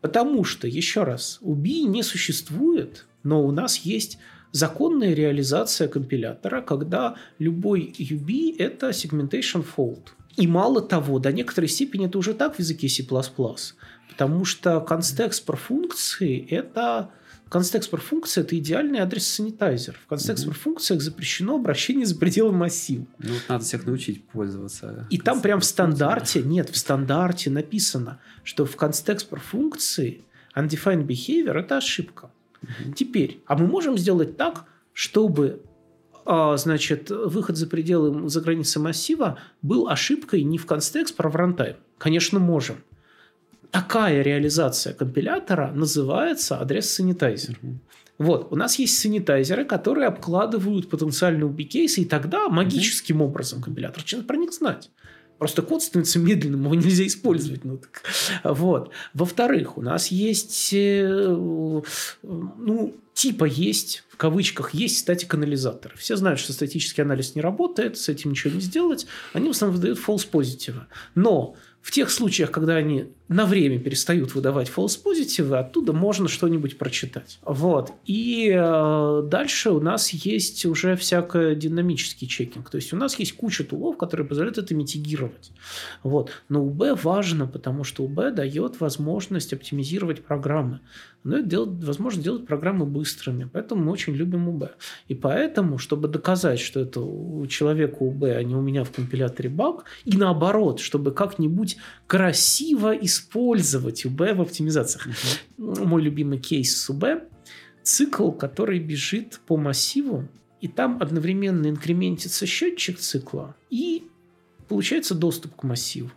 Потому что, еще раз, UBI не существует, но у нас есть законная реализация компилятора, когда любой UB – это segmentation fault. И мало того, до некоторой степени это уже так в языке C++, потому что констекспор функции – это Constexpr функция – это идеальный address sanitizer. В constexpr функциях запрещено обращение за пределы массива. Ну, надо всех научить пользоваться. И там прям в стандарте, нет, в стандарте написано, что в constexpr функции undefined behavior – это ошибка. Угу. Теперь, а мы можем сделать так, чтобы а, значит, выход за пределы, за границы массива был ошибкой не в constexpr, а в runtime? Конечно, можем такая реализация компилятора называется адрес санитайзер. Mm-hmm. Вот, у нас есть санитайзеры, которые обкладывают потенциальные UB-кейсы, и тогда магическим mm-hmm. образом компилятор начинает про них знать. Просто код становится медленным, его нельзя использовать. Ну, так. Вот. Во-вторых, у нас есть, э, ну, типа есть, в кавычках, есть статик-анализаторы. Все знают, что статический анализ не работает, с этим ничего не сделать. Они в основном выдают false positive. Но в тех случаях, когда они на время перестают выдавать false positive, оттуда можно что-нибудь прочитать. Вот. И э, дальше у нас есть уже всякое динамический чекинг. То есть у нас есть куча тулов, которые позволяют это митигировать. Вот. Но UB важно, потому что UB дает возможность оптимизировать программы. Но это делает, возможно делать программы быстрыми. Поэтому мы очень любим UB. И поэтому, чтобы доказать, что это у человека UB, а не у меня в компиляторе баг, и наоборот, чтобы как-нибудь красиво использовать UB в оптимизациях. Uh-huh. Мой любимый кейс с UB – цикл, который бежит по массиву, и там одновременно инкрементится счетчик цикла и получается доступ к массиву.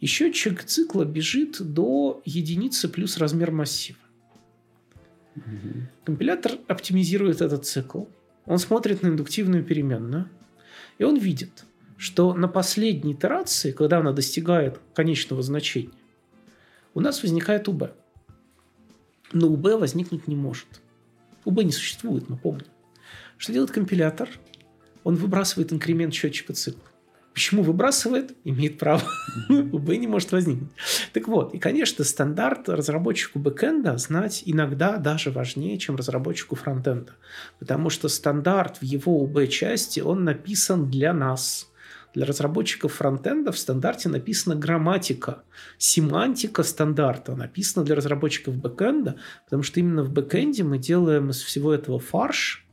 И счетчик цикла бежит до единицы плюс размер массива. Угу. Компилятор оптимизирует этот цикл. Он смотрит на индуктивную переменную, и он видит, что на последней итерации, когда она достигает конечного значения, у нас возникает УБ. Но УБ возникнуть не может. УБ не существует, мы помним. Что делает компилятор? Он выбрасывает инкремент счетчика цикла. Почему выбрасывает? Имеет право. УБ не может возникнуть. Так вот, и, конечно, стандарт разработчику бэкэнда знать иногда даже важнее, чем разработчику фронтенда. Потому что стандарт в его UB-части, он написан для нас. Для разработчиков фронтенда в стандарте написана грамматика, семантика стандарта написана для разработчиков бэкэнда, потому что именно в бэкэнде мы делаем из всего этого фарш,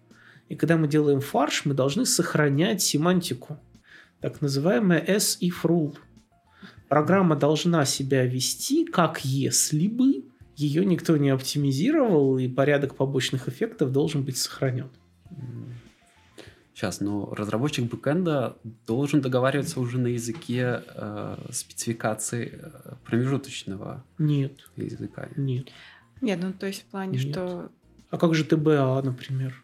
и когда мы делаем фарш, мы должны сохранять семантику так называемая as-if rule. Программа должна себя вести, как если бы ее никто не оптимизировал, и порядок побочных эффектов должен быть сохранен. Сейчас, но разработчик бэкэнда должен договариваться уже на языке э, спецификации э, промежуточного Нет. языка. Нет. Нет, ну то есть в плане, Нет. что... А как же ТБА, например?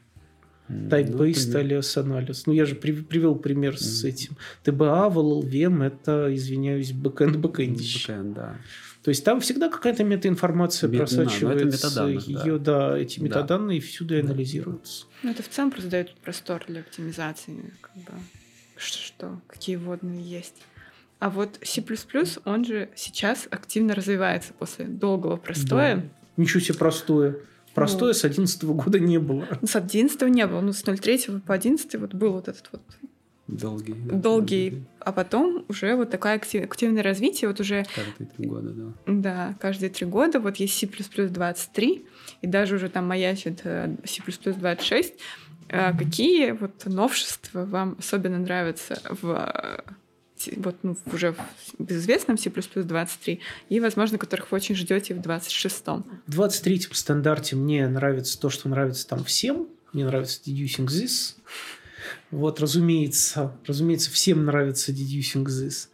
Type-based Ну, alias анализ. Ну, я же при- привел пример с Мгм. этим. TBAA в LLVM это, извиняюсь, бэкэнд бэкэндище. Бэкэнд, да. То есть там всегда какая-то метаинформация Мет- да, это просачивается. да. Ее, да. эти Да. метаданные всюду и Да. анализируются. Ну, это в целом просто дает простор для оптимизации, как бы, что, что какие водные есть. А вот C++, он же сейчас активно развивается после долгого простоя. Да. Ничего себе простое. Простое Ну. с 11 года не было. Ну, С 11 не было, ну, с 03 по 11 вот был вот этот вот Долгий. да, долгий, а потом уже вот такое актив- активное развитие, вот уже, Каждые три года, да. да, каждые три года, вот есть C++ 23, и даже уже там маячит э, C++ 26. Э, Какие вот новшества вам особенно нравятся в э, вот ну, уже в безызвестном C++ 23 и, возможно, которых вы очень ждете в 26-м. В 23-м стандарте мне нравится то, что нравится там всем. Мне нравится deducing this. Вот, разумеется, разумеется, всем нравится deducing this.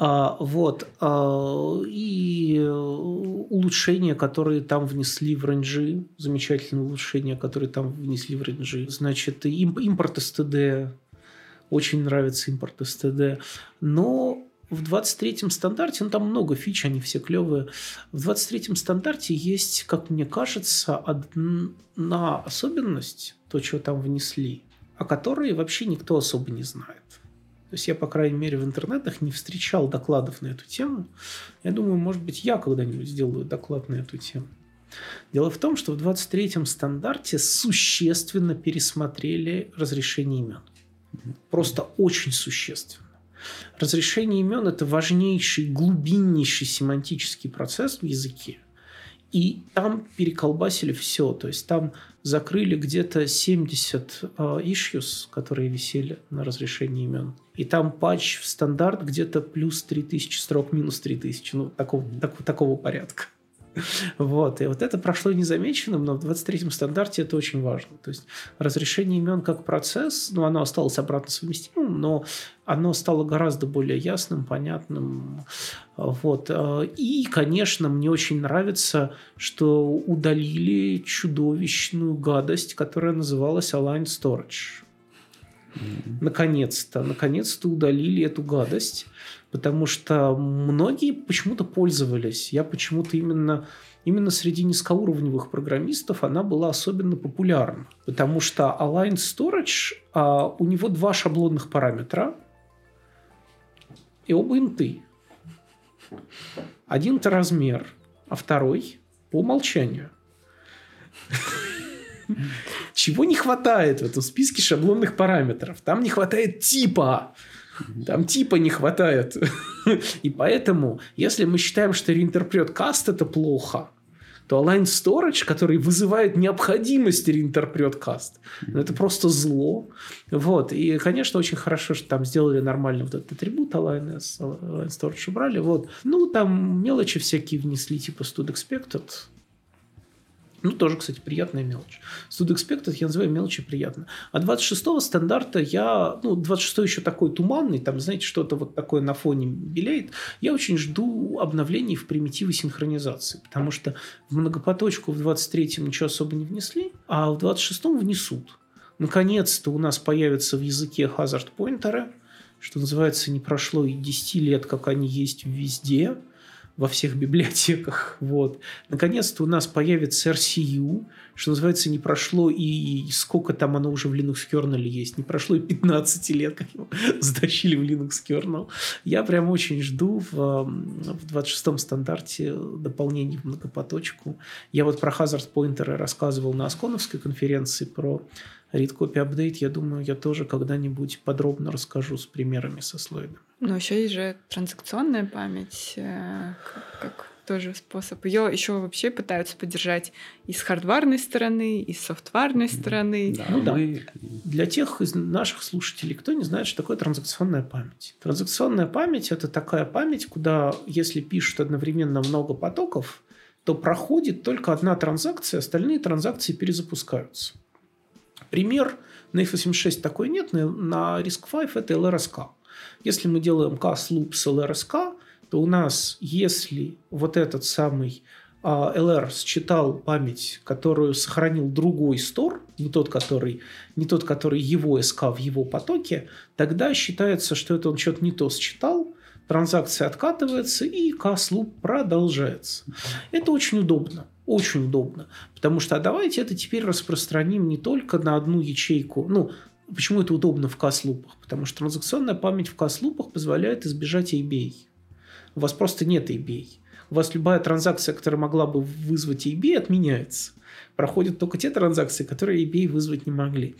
А, вот. а, и э, улучшения, которые там внесли в ranges, замечательные улучшения, которые там внесли в ranges. Значит, import std, очень нравится импорт STD. Но в 23-м стандарте, ну там много фич, они все клевые. В 23-м стандарте есть, как мне кажется, одна особенность, то, что там внесли, о которой вообще никто особо не знает. То есть я, по крайней мере, в интернетах не встречал докладов на эту тему. Я думаю, может быть, я когда-нибудь сделаю доклад на эту тему. Дело в том, что в 23-м стандарте существенно пересмотрели разрешение имен. Просто очень существенно. Разрешение имен – это важнейший, глубиннейший семантический процесс в языке. И там переколбасили все. То есть там закрыли где-то 70 э, issues, которые висели на разрешении имен. И там патч в стандарт где-то плюс 3000 строк, минус 3000. Ну, такого, так- такого порядка. Вот. И вот это прошло незамеченным, но в 23-м стандарте это очень важно. То есть разрешение имен как процесс, ну, оно осталось обратно совместимым, но оно стало гораздо более ясным, понятным. Вот. И, конечно, мне очень нравится, что удалили чудовищную гадость, которая называлась Align Storage. Наконец-то, наконец-то удалили эту гадость, потому что многие почему-то пользовались. Я почему-то именно, именно среди низкоуровневых программистов она была особенно популярна, потому что Align Storage, а, у него два шаблонных параметра, и оба инты. Один это размер, а второй по умолчанию. Чего не хватает в этом списке шаблонных параметров? Там не хватает типа. Там типа не хватает. И поэтому, если мы считаем, что реинтерпрет каст это плохо, то Align Storage, который вызывает необходимость реинтерпрет каст, ну, это просто зло. Вот. И, конечно, очень хорошо, что там сделали нормально вот этот атрибут Align, Align Storage убрали. Вот. Ну, там мелочи всякие внесли, типа Stud Expected. Ну, тоже, кстати, приятная мелочь. Stud Expected я называю мелочи приятно. А 26-го стандарта я... Ну, 26-й еще такой туманный, там, знаете, что-то вот такое на фоне белеет. Я очень жду обновлений в примитивы синхронизации, потому что в многопоточку в 23-м ничего особо не внесли, а в 26-м внесут. Наконец-то у нас появятся в языке hazard поинтеры что называется, не прошло и 10 лет, как они есть везде, во всех библиотеках. Вот. Наконец-то у нас появится RCU, что называется, не прошло и сколько там оно уже в Linux kernel есть, не прошло и 15 лет, как его затащили в Linux kernel. Я прям очень жду в, в 26-м стандарте дополнений в многопоточку. Я вот про Hazard Pointer рассказывал на Асконовской конференции про Read Update, я думаю, я тоже когда-нибудь подробно расскажу с примерами со слайдом. Но еще есть же транзакционная память, э, как, как тоже способ. Ее еще вообще пытаются поддержать и с хардварной стороны, и с софтварной стороны. Да, ну, да. Мы... Для тех из наших слушателей, кто не знает, что такое транзакционная память. Транзакционная память – это такая память, куда, если пишут одновременно много потоков, то проходит только одна транзакция, остальные транзакции перезапускаются. Пример на x86 такой нет, на RISC-V это LRSK. Если мы делаем CAS loop с LRSK, то у нас, если вот этот самый а, LR считал память, которую сохранил другой стор, не тот, который, не тот, который его SK в его потоке, тогда считается, что это он что-то не то считал, транзакция откатывается и loop продолжается. Это очень удобно. Очень удобно. Потому что а давайте это теперь распространим не только на одну ячейку. Ну, почему это удобно в каслупах? Потому что транзакционная память в каслупах позволяет избежать ABA. У вас просто нет ABA. У вас любая транзакция, которая могла бы вызвать ABA, отменяется. Проходят только те транзакции, которые ABA вызвать не могли.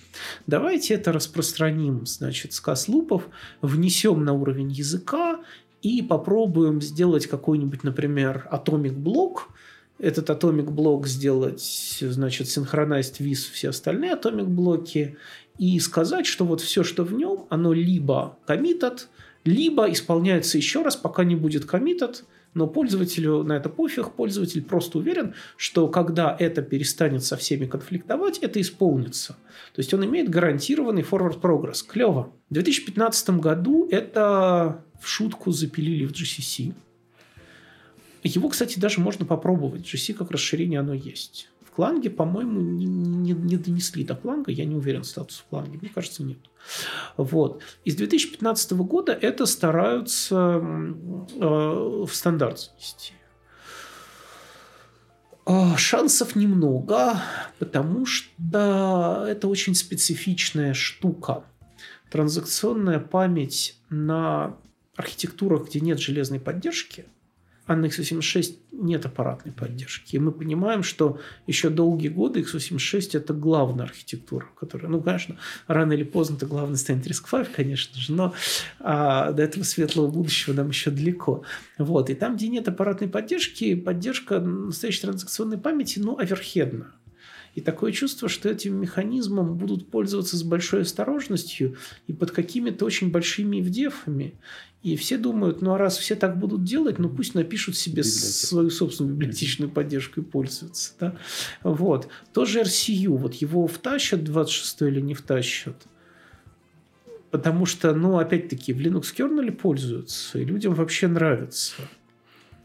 Давайте это распространим, значит, с каслупов, внесем на уровень языка и попробуем сделать какой-нибудь, например, атомик блок, этот атомик блок сделать, значит, synchronized with все остальные атомик блоки и сказать, что вот все, что в нем, оно либо committed, либо исполняется еще раз, пока не будет committed, но пользователю на это пофиг, пользователь просто уверен, что когда это перестанет со всеми конфликтовать, это исполнится. То есть он имеет гарантированный forward progress. Клево. В 2015 году это в шутку запилили в GCC. Его, кстати, даже можно попробовать. GC как расширение оно есть. В Кланге, по-моему, не, не, не донесли до Кланга. Я не уверен статус в Кланге. Мне кажется, нет. Вот. Из 2015 года это стараются э, в стандарт занести. Э, шансов немного, потому что это очень специфичная штука. Транзакционная память на архитектурах, где нет железной поддержки – а на x86 нет аппаратной поддержки. И мы понимаем, что еще долгие годы x86 это главная архитектура, которая, ну, конечно, рано или поздно это главный станет RISC-V, конечно же, но а, до этого светлого будущего нам еще далеко. Вот. И там, где нет аппаратной поддержки, поддержка настоящей транзакционной памяти, ну, оверхедна. И такое чувство, что этим механизмом будут пользоваться с большой осторожностью и под какими-то очень большими вдефами. И все думают, ну а раз все так будут делать, ну пусть напишут себе свою собственную библиотечную поддержку и пользуются. Да? Вот. Тоже RCU, вот его втащат 26 или не втащат. Потому что, ну, опять-таки, в Linux kernel пользуются, и людям вообще нравится.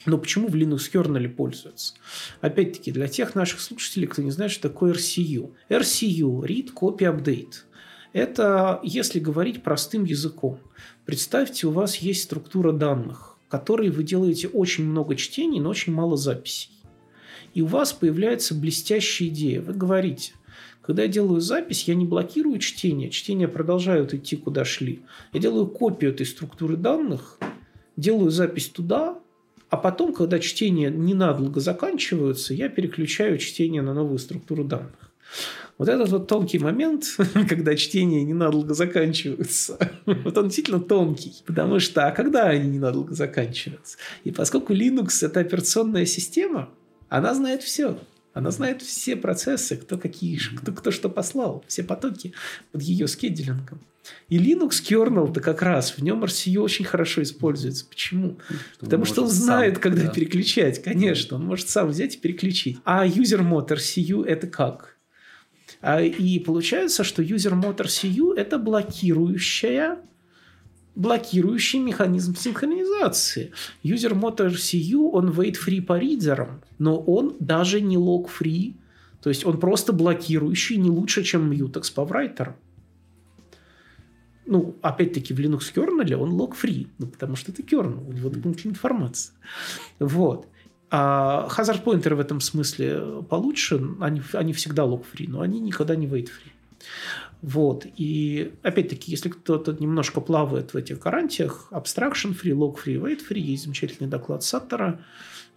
Но почему в Linux kernel пользуются? Опять-таки, для тех наших слушателей, кто не знает, что такое RCU. RCU – Read, Copy, Update. Это, если говорить простым языком, представьте, у вас есть структура данных, которые вы делаете очень много чтений, но очень мало записей. И у вас появляется блестящая идея. Вы говорите, когда я делаю запись, я не блокирую чтение, чтения продолжают идти куда шли. Я делаю копию этой структуры данных, делаю запись туда, а потом, когда чтения ненадолго заканчиваются, я переключаю чтение на новую структуру данных. Вот этот вот тонкий момент, когда чтение ненадолго заканчивается, вот он действительно тонкий. Потому что, а когда они ненадолго заканчиваются? И поскольку Linux – это операционная система, она знает все. Она знает все процессы, кто какие, кто, кто что послал, все потоки под ее скедулингом. И Linux kernel-то как раз, в нем RCU очень хорошо используется. Почему? Что Потому что он знает, сам, когда да. переключать. Конечно, он может сам взять и переключить. А user mode RCU это как? А, и получается, что user mode RCU это блокирующая блокирующий механизм синхронизации. User mode RCU, он wait-free по ридерам, но он даже не log-free, то есть он просто блокирующий не лучше, чем Mutex по writer. ну, опять-таки, в Linux kernel он log-free, ну, потому что это kernel, у него дополнительная информация. Вот. А hazard pointer в этом смысле получше, они, они всегда log-free, но они никогда не wait-free. Вот. И опять-таки, если кто-то немножко плавает в этих гарантиях, abstraction free, log free, wait free, есть замечательный доклад Саттера.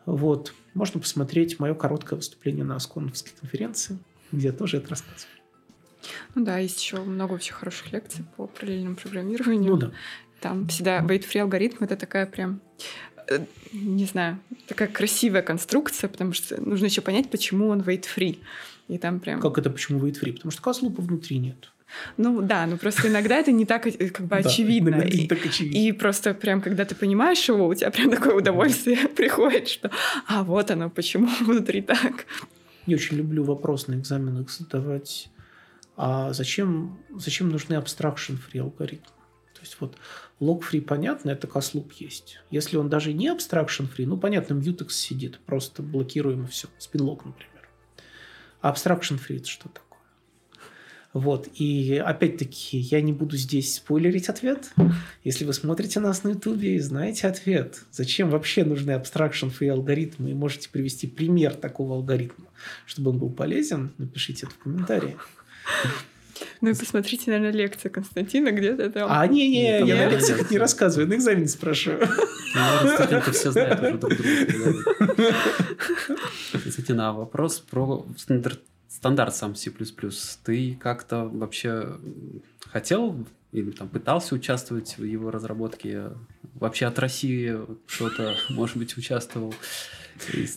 Вот. Можно посмотреть мое короткое выступление на Асконовской конференции, где я тоже это рассказываю. Ну да, есть еще много вообще хороших лекций по параллельному программированию. Ну да. Там всегда wait-free алгоритм это такая прям э, не знаю, такая красивая конструкция, потому что нужно еще понять, почему он wait-free. И там прям... Как это почему wait-free? Потому что каслупа внутри нет. Ну да, но просто иногда это не так э, как бы очевидно. И, просто прям, когда ты понимаешь его, у тебя прям такое удовольствие приходит, что а вот оно, почему внутри так. Я очень люблю вопрос на экзаменах задавать а зачем, зачем нужны abstraction-free алгоритмы? То есть вот log-free понятно, это кослуп есть. Если он даже не abstraction-free, ну понятно, mutex сидит, просто блокируем и все. Spinlock, например. А abstraction-free это что такое? Вот, и опять-таки я не буду здесь спойлерить ответ. Если вы смотрите нас на ютубе и знаете ответ, зачем вообще нужны abstraction-free алгоритмы, и можете привести пример такого алгоритма, чтобы он был полезен, напишите это в комментарии. Ну и посмотрите, наверное, лекцию Константина где-то там. А, не-не, я на лекциях не рассказываю, на экзамене спрашиваю. Студенты все знают уже друг друга. Кстати, на вопрос про стандарт стандарт сам C++. Ты как-то вообще хотел или там пытался участвовать в его разработке? Вообще от России что-то, может быть, участвовал?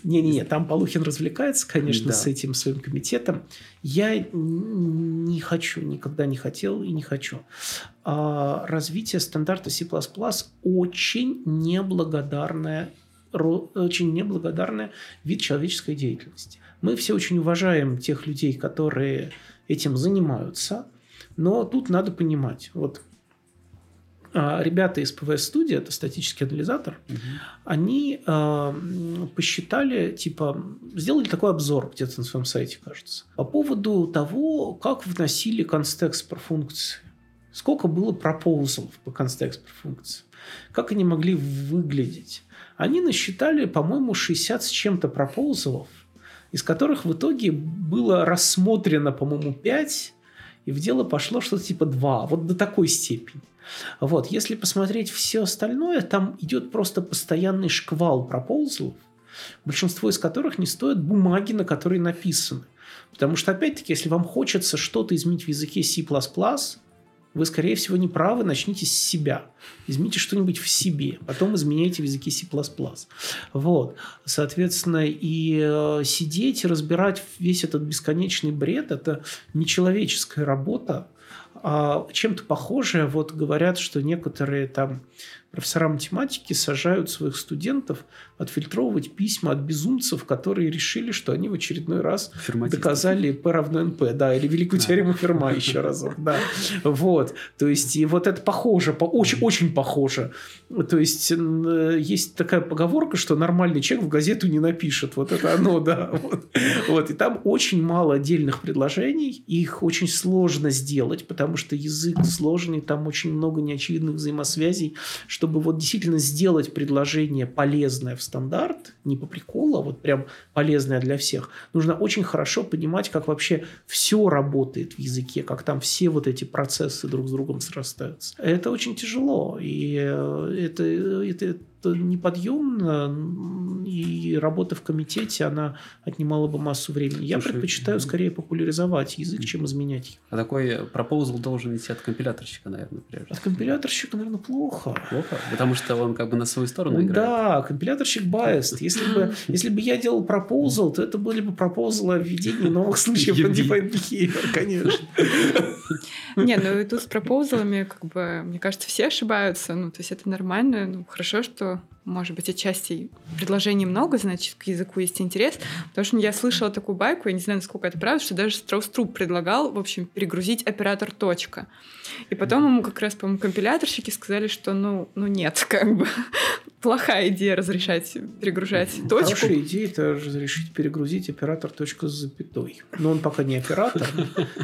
Не-не-не, там Полухин развлекается, конечно, да. с этим своим комитетом. Я не хочу, никогда не хотел и не хочу. А развитие стандарта C++ очень неблагодарная очень неблагодарная вид человеческой деятельности. Мы все очень уважаем тех людей, которые этим занимаются, но тут надо понимать, вот а, ребята из ПВС студии, это статический анализатор, угу. они э, посчитали, типа, сделали такой обзор где-то на своем сайте, кажется, по поводу того, как вносили констекст про функции. Сколько было пропозалов по констекст про функции. Как они могли выглядеть. Они насчитали, по-моему, 60 с чем-то пропозалов, из которых в итоге было рассмотрено, по-моему, 5, и в дело пошло что-то типа 2. Вот до такой степени. Вот, если посмотреть все остальное, там идет просто постоянный шквал проползлов, большинство из которых не стоят бумаги, на которой написаны. Потому что, опять-таки, если вам хочется что-то изменить в языке C++, вы, скорее всего, не правы, начните с себя. Измените что-нибудь в себе, потом изменяйте в языке C++. Вот. Соответственно, и э, сидеть разбирать весь этот бесконечный бред – это нечеловеческая работа, а чем-то похожее. Вот говорят, что некоторые там профессора математики сажают своих студентов отфильтровывать письма от безумцев, которые решили, что они в очередной раз доказали P равно NP, да, или великую теорему Ферма еще разок, да. Вот, то есть, и вот это похоже, по, очень, очень похоже. То есть, есть такая поговорка, что нормальный человек в газету не напишет, вот это оно, да. Вот. и там очень мало отдельных предложений, их очень сложно сделать, потому что язык сложный, там очень много неочевидных взаимосвязей, чтобы вот действительно сделать предложение полезное в стандарт, не по приколу, а вот прям полезное для всех, нужно очень хорошо понимать, как вообще все работает в языке, как там все вот эти процессы друг с другом срастаются. Это очень тяжело, и э, это, это, неподъемно, и работа в комитете, она отнимала бы массу времени. Я Слушай, предпочитаю скорее популяризовать язык, чем изменять его. А такой пропозал должен идти от компиляторщика, наверное, прежде. От компиляторщика, наверное, плохо. Плохо? Потому что он как бы на свою сторону играет. Да, компиляторщик biased. Если бы, если бы я делал пропозал, то это были бы пропозалы о введении новых случаев undefined behavior, конечно. Не, ну и тут с пропозалами, как бы, мне кажется, все ошибаются. Ну, то есть это нормально. Ну, хорошо, что может быть, отчасти предложений много, значит, к языку есть интерес. Потому что я слышала такую байку, я не знаю, насколько это правда, что даже Страус-Труп предлагал, в общем, перегрузить оператор точка. И потом ему как раз, по-моему, компиляторщики сказали, что ну, ну нет, как бы плохая идея разрешать перегружать точку. Хорошая идея это разрешить перегрузить оператор точку с запятой. Но он пока не оператор.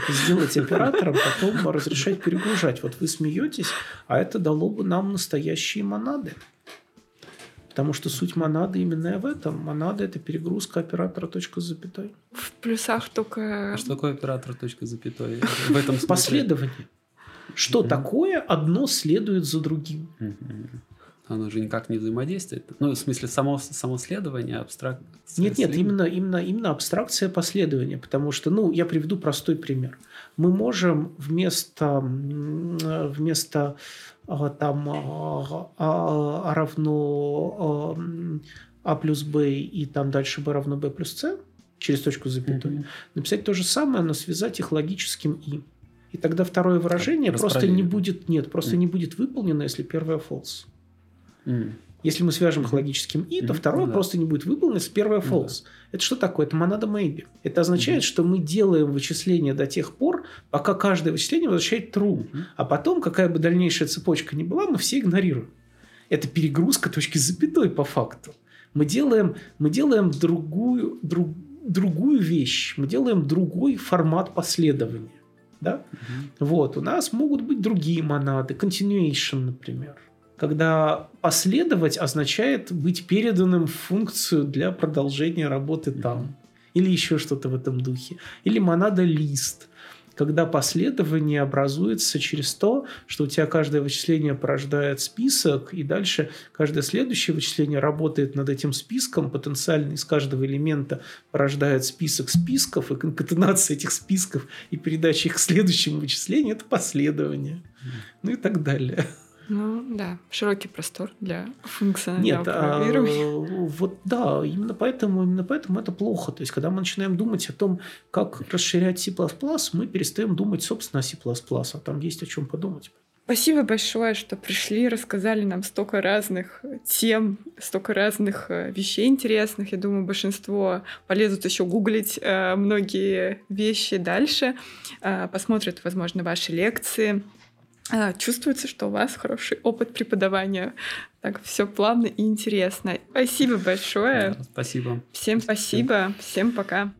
Сделать оператором, потом разрешать перегружать. Вот вы смеетесь, а это дало бы нам настоящие монады. Потому что суть монады именно в этом. Монада – это перегрузка оператора точка с запятой. В плюсах только... А что такое оператор точка с запятой? В этом смысле? Последование. Что такое одно следует за другим? Оно же никак не взаимодействует. Ну, в смысле, само, само следование, абстракция. Нет, нет, именно, именно, именно абстракция последования. Потому что, ну, я приведу простой пример. Мы можем вместо, вместо а, там а, а, равно а плюс b и там дальше b равно b плюс c через точку запятой, mm-hmm. написать то же самое, но связать их логическим и. И тогда второе выражение просто не будет, нет, просто mm. не будет выполнено, если первое false. Mm. Если мы свяжем их логическим и, то второе просто не будет выполнено, если первое false. Это что такое? Это монада maybe. Это означает, что мы делаем вычисление до тех пор, пока каждое вычисление возвращает true. А потом, какая бы дальнейшая цепочка ни была, мы все игнорируем. Это перегрузка точки с запятой по факту. Мы делаем, мы делаем другую, друг, другую вещь, мы делаем другой формат последования. Да? mm Вот, у нас могут быть другие монады, continuation, например когда последовать означает быть переданным в функцию для продолжения работы там. Или еще что-то в этом духе. Или монада лист, когда последование образуется через то, что у тебя каждое вычисление порождает список, и дальше каждое следующее вычисление работает над этим списком, потенциально из каждого элемента порождает список списков, и конкатенация этих списков и передача их к следующему вычислению – это последование. Ну и так далее. Ну да, широкий простор для функционального Нет, программирования. А, вот да, именно поэтому, именно поэтому это плохо. То есть, когда мы начинаем думать о том, как расширять C++, мы перестаем думать, собственно, о C++, а там есть о чем подумать. Спасибо большое, что пришли, рассказали нам столько разных тем, столько разных э, вещей интересных. Я думаю, большинство полезут еще гуглить э, многие вещи дальше, э, посмотрят, возможно, ваши лекции. А, чувствуется, что у вас хороший опыт преподавания. Так, все плавно и интересно. Спасибо большое. Спасибо. Всем спасибо. спасибо. Всем пока.